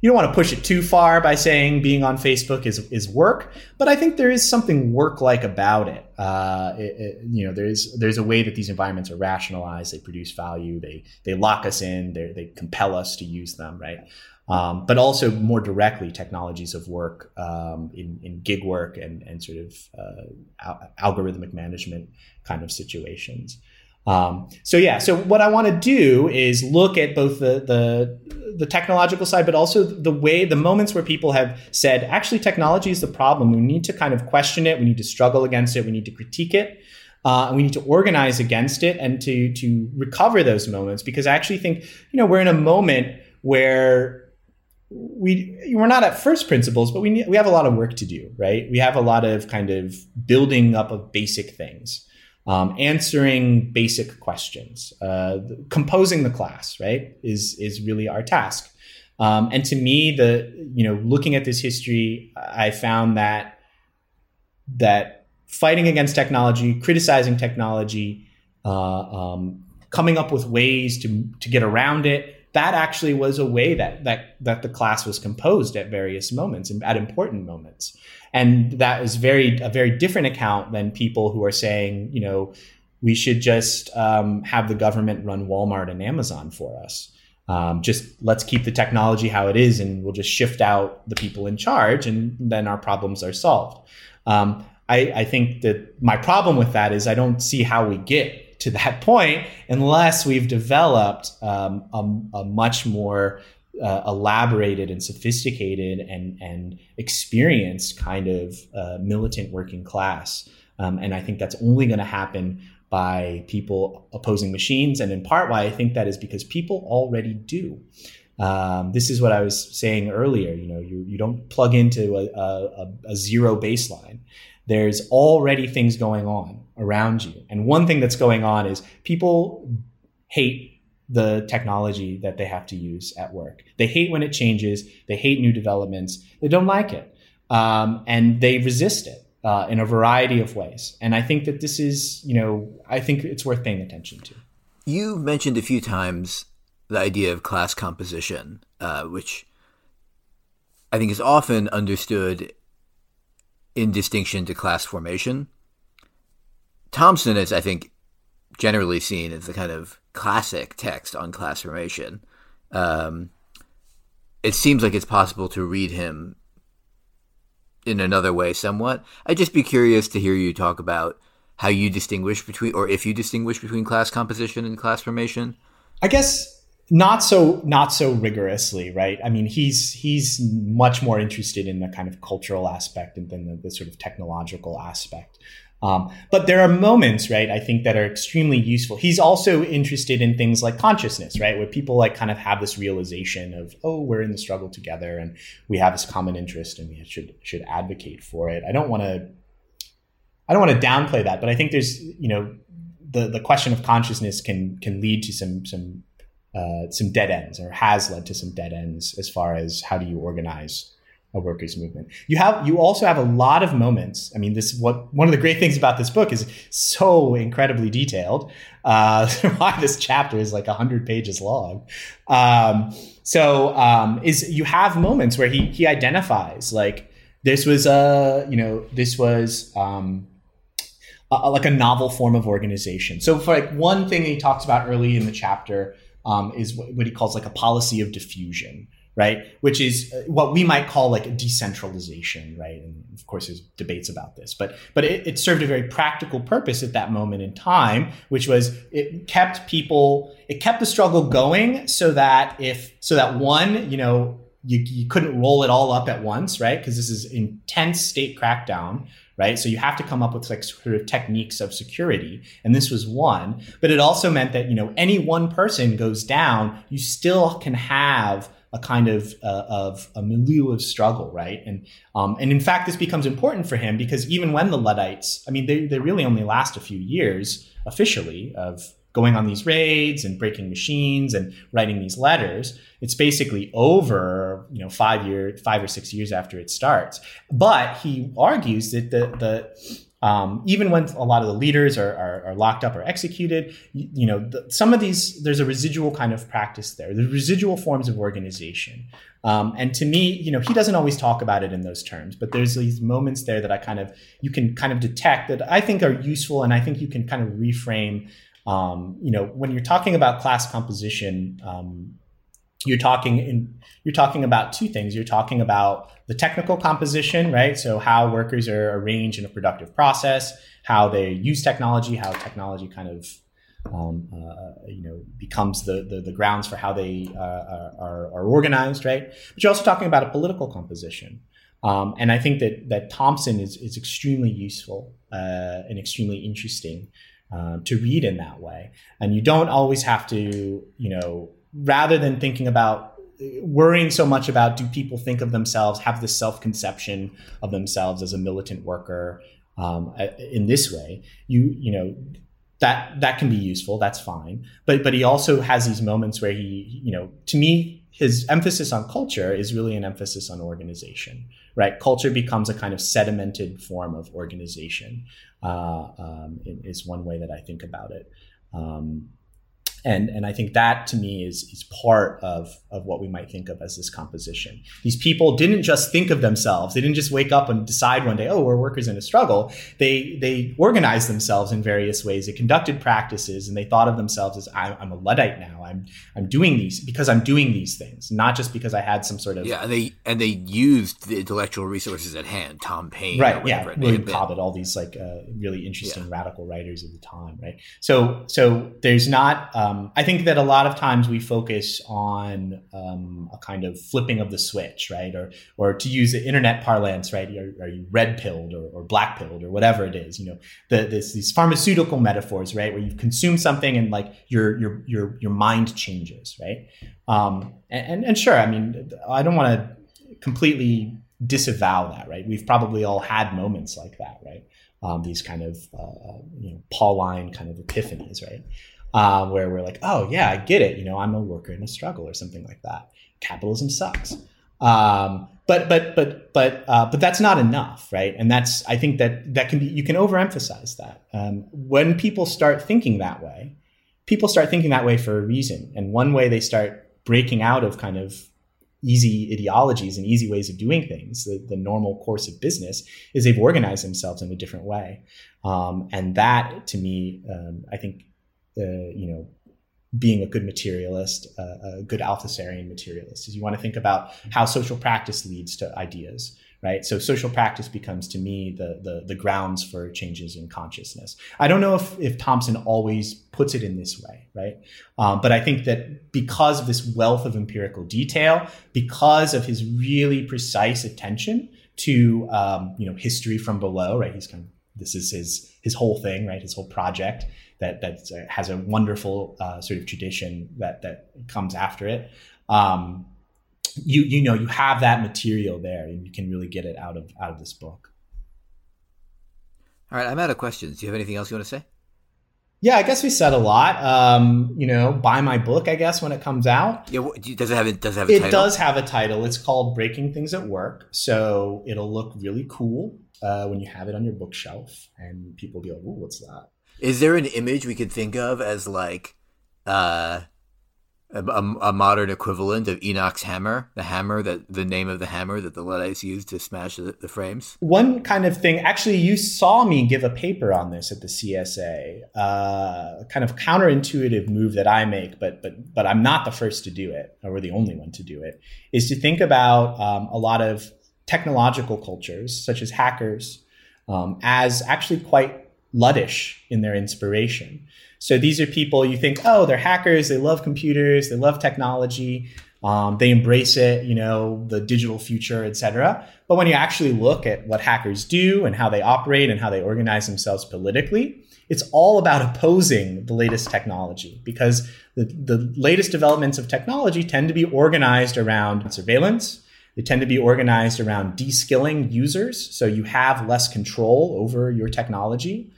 you don't want to push it too far by saying being on Facebook is is work, but I think there is something work like about it. Uh, it, it. You know, there's there's a way that these environments are rationalized. They produce value. They they lock us in. They they compel us to use them, right? Um, but also more directly technologies of work um, in, in gig work and, and sort of uh, al- algorithmic management kind of situations. Um, so yeah, so what I want to do is look at both the, the the technological side, but also the way the moments where people have said, actually, technology is the problem. We need to kind of question it. We need to struggle against it. We need to critique it. Uh, and we need to organize against it and to to recover those moments because I actually think you know we're in a moment where we we're not at first principles, but we we have a lot of work to do, right? We have a lot of kind of building up of basic things um, answering basic questions, uh, composing the class, right, is is really our task. Um, and to me, the you know, looking at this history, I found that that fighting against technology, criticizing technology, uh, um, coming up with ways to to get around it, that actually was a way that that that the class was composed at various moments and at important moments. And that is very a very different account than people who are saying, you know, we should just um, have the government run Walmart and Amazon for us. Um, just let's keep the technology how it is, and we'll just shift out the people in charge, and then our problems are solved. Um, I, I think that my problem with that is I don't see how we get to that <laughs> point unless we've developed um, a, a, much more uh, elaborated and sophisticated and, and experienced kind of uh, militant working class. Um, and I think that's only going to happen by people opposing machines. And in part, why I think that is because people already do. Um, this is what I was saying earlier. You know, you, you don't plug into a, a, a zero baseline there's already things going on around you. And one thing that's going on is people hate the technology that they have to use at work. They hate when it changes. They hate new developments. They don't like it. Um, and they resist it uh, in a variety of ways. And I think that this is, you know, I think it's worth paying attention to. You mentioned a few times the idea of class composition, uh, which I think is often understood in distinction to class formation. Thompson is, I think, generally seen as the kind of classic text on class formation. Um, it seems like it's possible to read him in another way somewhat. I'd just be curious to hear you talk about how you distinguish between, or if you distinguish between class composition and class formation. I guess not so not so rigorously right i mean he's he's much more interested in the kind of cultural aspect and than the, the sort of technological aspect um, but there are moments right i think that are extremely useful. He's also interested in things like consciousness right where people like kind of have this realization of oh we're in the struggle together and we have this common interest and we should should advocate for it. I don't want to i don't want to downplay that but i think there's you know the the question of consciousness can can lead to some some uh, some dead ends or has led to some dead ends as far as how do you organize a workers movement. You have you also have a lot of moments. I mean, this what one of the great things about this book is so incredibly detailed. Uh, <laughs> why this chapter is like hundred pages long. Um, so um, is you have moments where he he identifies like this was a you know this was um, a, like a novel form of organization. So for like one thing he talks about early in the chapter um, is what, what he calls like a policy of diffusion, right? Which is uh, what we might call like a decentralization, right? And of course, there's debates about this, but but it, it, served a very practical purpose at that moment in time, which was it kept people, it kept the struggle going, so that if so that one, you know, you, you couldn't roll it all up at once, right? Because this is intense state crackdown, right? So you have to come up with like sort of techniques of security. And this was one, but it also meant that, you know, any one person goes down, you still can have a kind of uh, of a milieu of struggle, right? And um, and in fact, this becomes important for him because even when the Luddites, I mean, they they really only last a few years officially of going on these raids and breaking machines and writing these letters. It's basically over, you know, five year, five or six years after it starts. But he argues that the the um, even when a lot of the leaders are, are, are locked up or executed, you, you know, the, some of these there's a residual kind of practice there. The residual forms of organization. Um, and to me, you know, he doesn't always talk about it in those terms, but there's these moments there that I kind of you can kind of detect that I think are useful, and I think you can kind of reframe um, you know, when you're talking about class composition, um, you're talking in you're talking about two things. You're talking about the technical composition, right? So how workers are arranged in a productive process, how they use technology, how technology kind of um, uh, you know becomes the, the, the grounds for how they uh, are, are organized, right? But you're also talking about a political composition. Um, and I think that that Thompson is, is extremely useful uh, and extremely interesting uh, to read in that way. And you don't always have to, you know, rather than thinking about worrying so much about do people think of themselves, have this self conception of themselves as a militant worker um, in this way, you, you know, that that can be useful. That's fine. But but he also has these moments where he, you know, to me, his emphasis on culture is really an emphasis on organization, right? Culture becomes a kind of sedimented form of organization, uh, um, is one way that I think about it. Um, and and I think that to me is is part of of what we might think of as this composition. These people didn't just think of themselves; they didn't just wake up and decide one day, "Oh, we're workers in a struggle." They they organized themselves in various ways. They conducted practices, and they thought of themselves as, "I'm, a luddite now. I'm I'm doing these because I'm doing these things, not just because I had some sort of yeah." And they and they used the intellectual resources at hand. Tom Paine, right? Yeah, William Cobbett, all these like uh, really interesting yeah. radical writers of the time, right? So so there's not. Um, I think that a lot of times we focus on um, a kind of flipping of the switch, right? Or, or to use the internet parlance, right? Are, are you red pilled or, or black pilled or whatever it is? You know, the, this, these pharmaceutical metaphors, right? Where you consume something and like your your your your mind changes, right? Um, and, and sure, I mean, I don't want to completely disavow that, right? We've probably all had moments like that, right? Um, these kind of uh, uh you know Pauline kind of epiphanies, right? uh, where we're like, oh yeah, I get it. You know, I'm a worker in a struggle or something like that. Capitalism sucks. Um, but but but but uh, but that's not enough, right? And that's I think that that can be you can overemphasize that um, when people start thinking that way. People start thinking that way for a reason, and one way they start breaking out of kind of easy ideologies and easy ways of doing things, the, the normal course of business, is they've organized themselves in a different way. Um, and that, to me, um, I think uh, you know, being a good materialist, uh, a good Althusserian materialist, is you want to think about how social practice leads to ideas, right? So social practice becomes to me the, the, the grounds for changes in consciousness. I don't know if, if Thompson always puts it in this way, right? Um, but I think that because of this wealth of empirical detail, because of his really precise attention to, um, you know, history from below, right? He's kind of, this is his, his whole thing, right? His whole project that that has a wonderful uh, sort of tradition that that comes after it. Um, you you know you have that material there, and you can really get it out of out of this book. All right, I'm out of questions. Do you have anything else you want to say? Yeah, I guess we said a lot. Um, you know, buy my book. I guess when it comes out. Yeah, does it have it? Does it have? A it title? does have a title. It's called "Breaking Things at Work," so it'll look really cool uh, when you have it on your bookshelf, and people will be like, "Ooh, what's that?" Is there an image we could think of as like uh, a, a, modern equivalent of Enoch's hammer, the hammer that the name of the hammer that the Luddites used to smash the, the, frames? One kind of thing. Actually, you saw me give a paper on this at the CSA. Uh, kind of counterintuitive move that I make, but but but I'm not the first to do it, or the only one to do it. Is to think about um, a lot of technological cultures, such as hackers, um, as actually quite luddish in their inspiration. So these are people you think, oh, they're hackers, they love computers, they love technology, um, they embrace it, you know, the digital future, etc. But when you actually look at what hackers do and how they operate and how they organize themselves politically, it's all about opposing the latest technology because the, the latest developments of technology tend to be organized around surveillance. They tend to be organized around de-skilling users, so you have less control over your technology.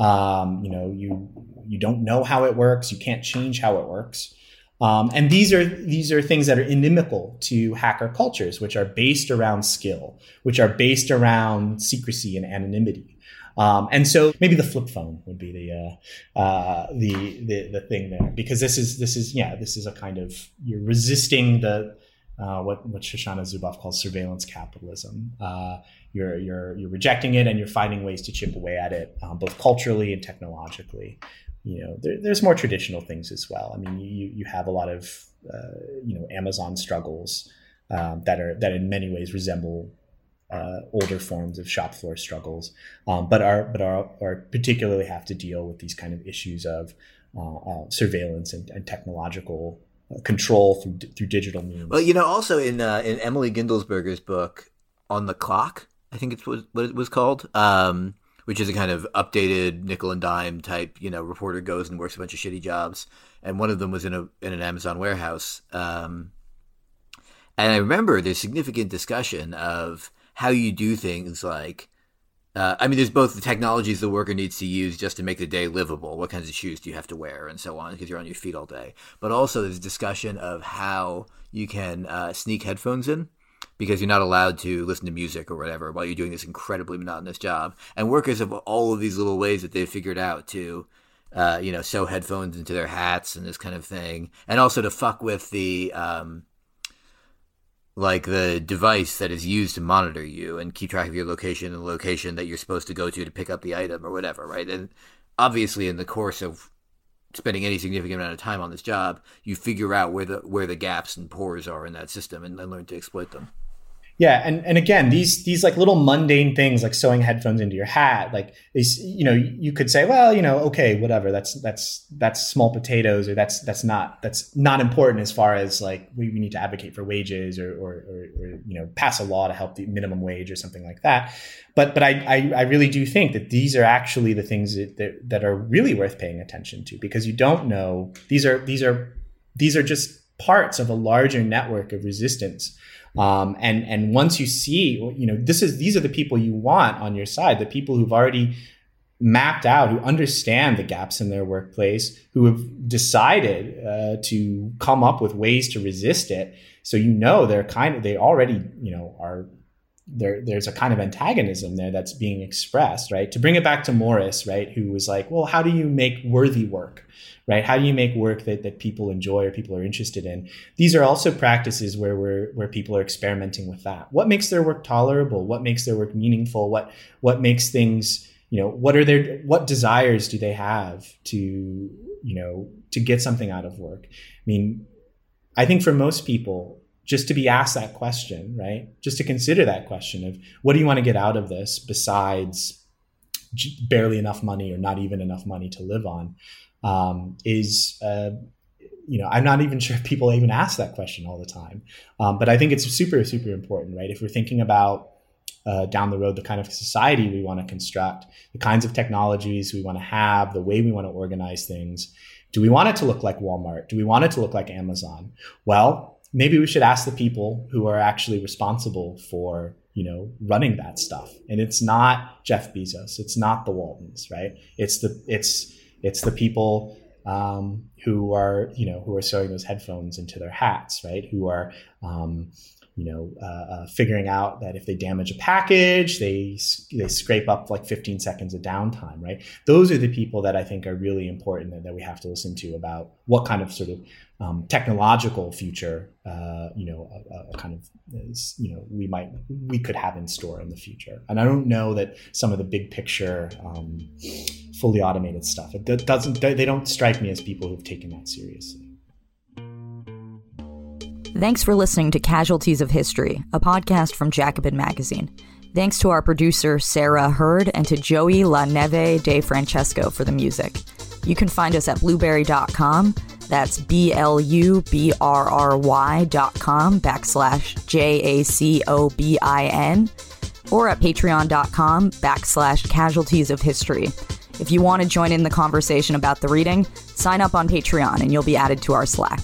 Um, you know, you you don't know how it works. You can't change how it works. Um, and these are these are things that are inimical to hacker cultures, which are based around skill, which are based around secrecy and anonymity. Um, and so maybe the flip phone would be the, uh, uh, the the the thing there because this is this is yeah this is a kind of you're resisting the uh, what what Shoshana Zuboff calls surveillance capitalism. Uh, you're you're you're rejecting it and you're finding ways to chip away at it, um, both culturally and technologically. You know, there, there's more traditional things as well. I mean, you you have a lot of uh, you know Amazon struggles um, that are that in many ways resemble uh, older forms of shop floor struggles, um, but are but are, are particularly have to deal with these kind of issues of uh, uh surveillance and, and technological control through through digital means. Well, you know, also in uh, in Emily Guendelsberger's book on the clock, I think it's what, it was called, um, which is a kind of updated nickel and dime type. You know, reporter goes and works a bunch of shitty jobs, and one of them was in a in an Amazon warehouse. Um, and I remember there's significant discussion of how you do things like. Uh, I mean, there's both the technologies the worker needs to use just to make the day livable. What kinds of shoes do you have to wear, and so on, because you're on your feet all day. But also, there's discussion of how you can uh, sneak headphones in because you're not allowed to listen to music or whatever while you're doing this incredibly monotonous job. And workers have all of these little ways that they've figured out to uh, you know, sew headphones into their hats and this kind of thing, and also to fuck with the um, like the device that is used to monitor you and keep track of your location and the location that you're supposed to go to to pick up the item or whatever, right? And obviously, in the course of spending any significant amount of time on this job, you figure out where the where the gaps and pores are in that system and, and learn to exploit them. Yeah, and and again, these these like little mundane things like sewing headphones into your hat, like you know, you could say, well, you know, okay, whatever, that's that's that's small potatoes, or that's that's not that's not important as far as like we, we need to advocate for wages or, or or, or you know pass a law to help the minimum wage or something like that. But but I I, I really do think that these are actually the things that, that that are really worth paying attention to because you don't know these are these are these are just parts of a larger network of resistance um, and and once you see, you know, this is these are the people you want on your side, the people who've already mapped out, who understand the gaps in their workplace, who have decided uh, to come up with ways to resist it. So you know they're kind of they already you know are there there's a kind of antagonism there that's being expressed right? To bring it back to morris right who was like well how do you make worthy work right? How do you make work that, that people enjoy or people are interested in? These are also practices where we're where people are experimenting with that. What makes their work tolerable? What makes their work meaningful? What what makes things you know what are their what desires do they have to you know to get something out of work? I mean i think for most people just to be asked that question, right? Just to consider that question of what do you want to get out of this besides barely enough money or not even enough money to live on um, is, uh, you know, I'm not even sure if people even ask that question all the time. Um, but I think it's super, super important, right? If we're thinking about uh, down the road the kind of society we want to construct, the kinds of technologies we want to have, the way we want to organize things. Do we want it to look like Walmart? Do we want it to look like Amazon? Well, maybe we should ask the people who are actually responsible for you know running that stuff. And it's not jeff bezos. It's not the waltons right? It's the it's it's the people um, who are you know who are sewing those headphones into their hats right? Who are um, you know, uh, uh, figuring out that if they damage a package, they they scrape up like 15 seconds of downtime, right? Those are the people that I think are really important that, that we have to listen to about what kind of sort of um, technological future, uh, you know, a, a kind of is, you know we might we could have in store in the future. And I don't know that some of the big picture, um, fully automated stuff it doesn't they don't strike me as people who've taken that seriously. Thanks for listening to Casualties of History, a podcast from Jacobin Magazine. Thanks to our producer, Sarah Hurd, and to Joey La Neve de Francesco for the music. You can find us at blubrry.com. That's B L U B R R Y dot com backslash J A C O B I N or at patreon.com backslash casualties of history. If you want to join in the conversation about the reading, sign up on Patreon and you'll be added to our Slack.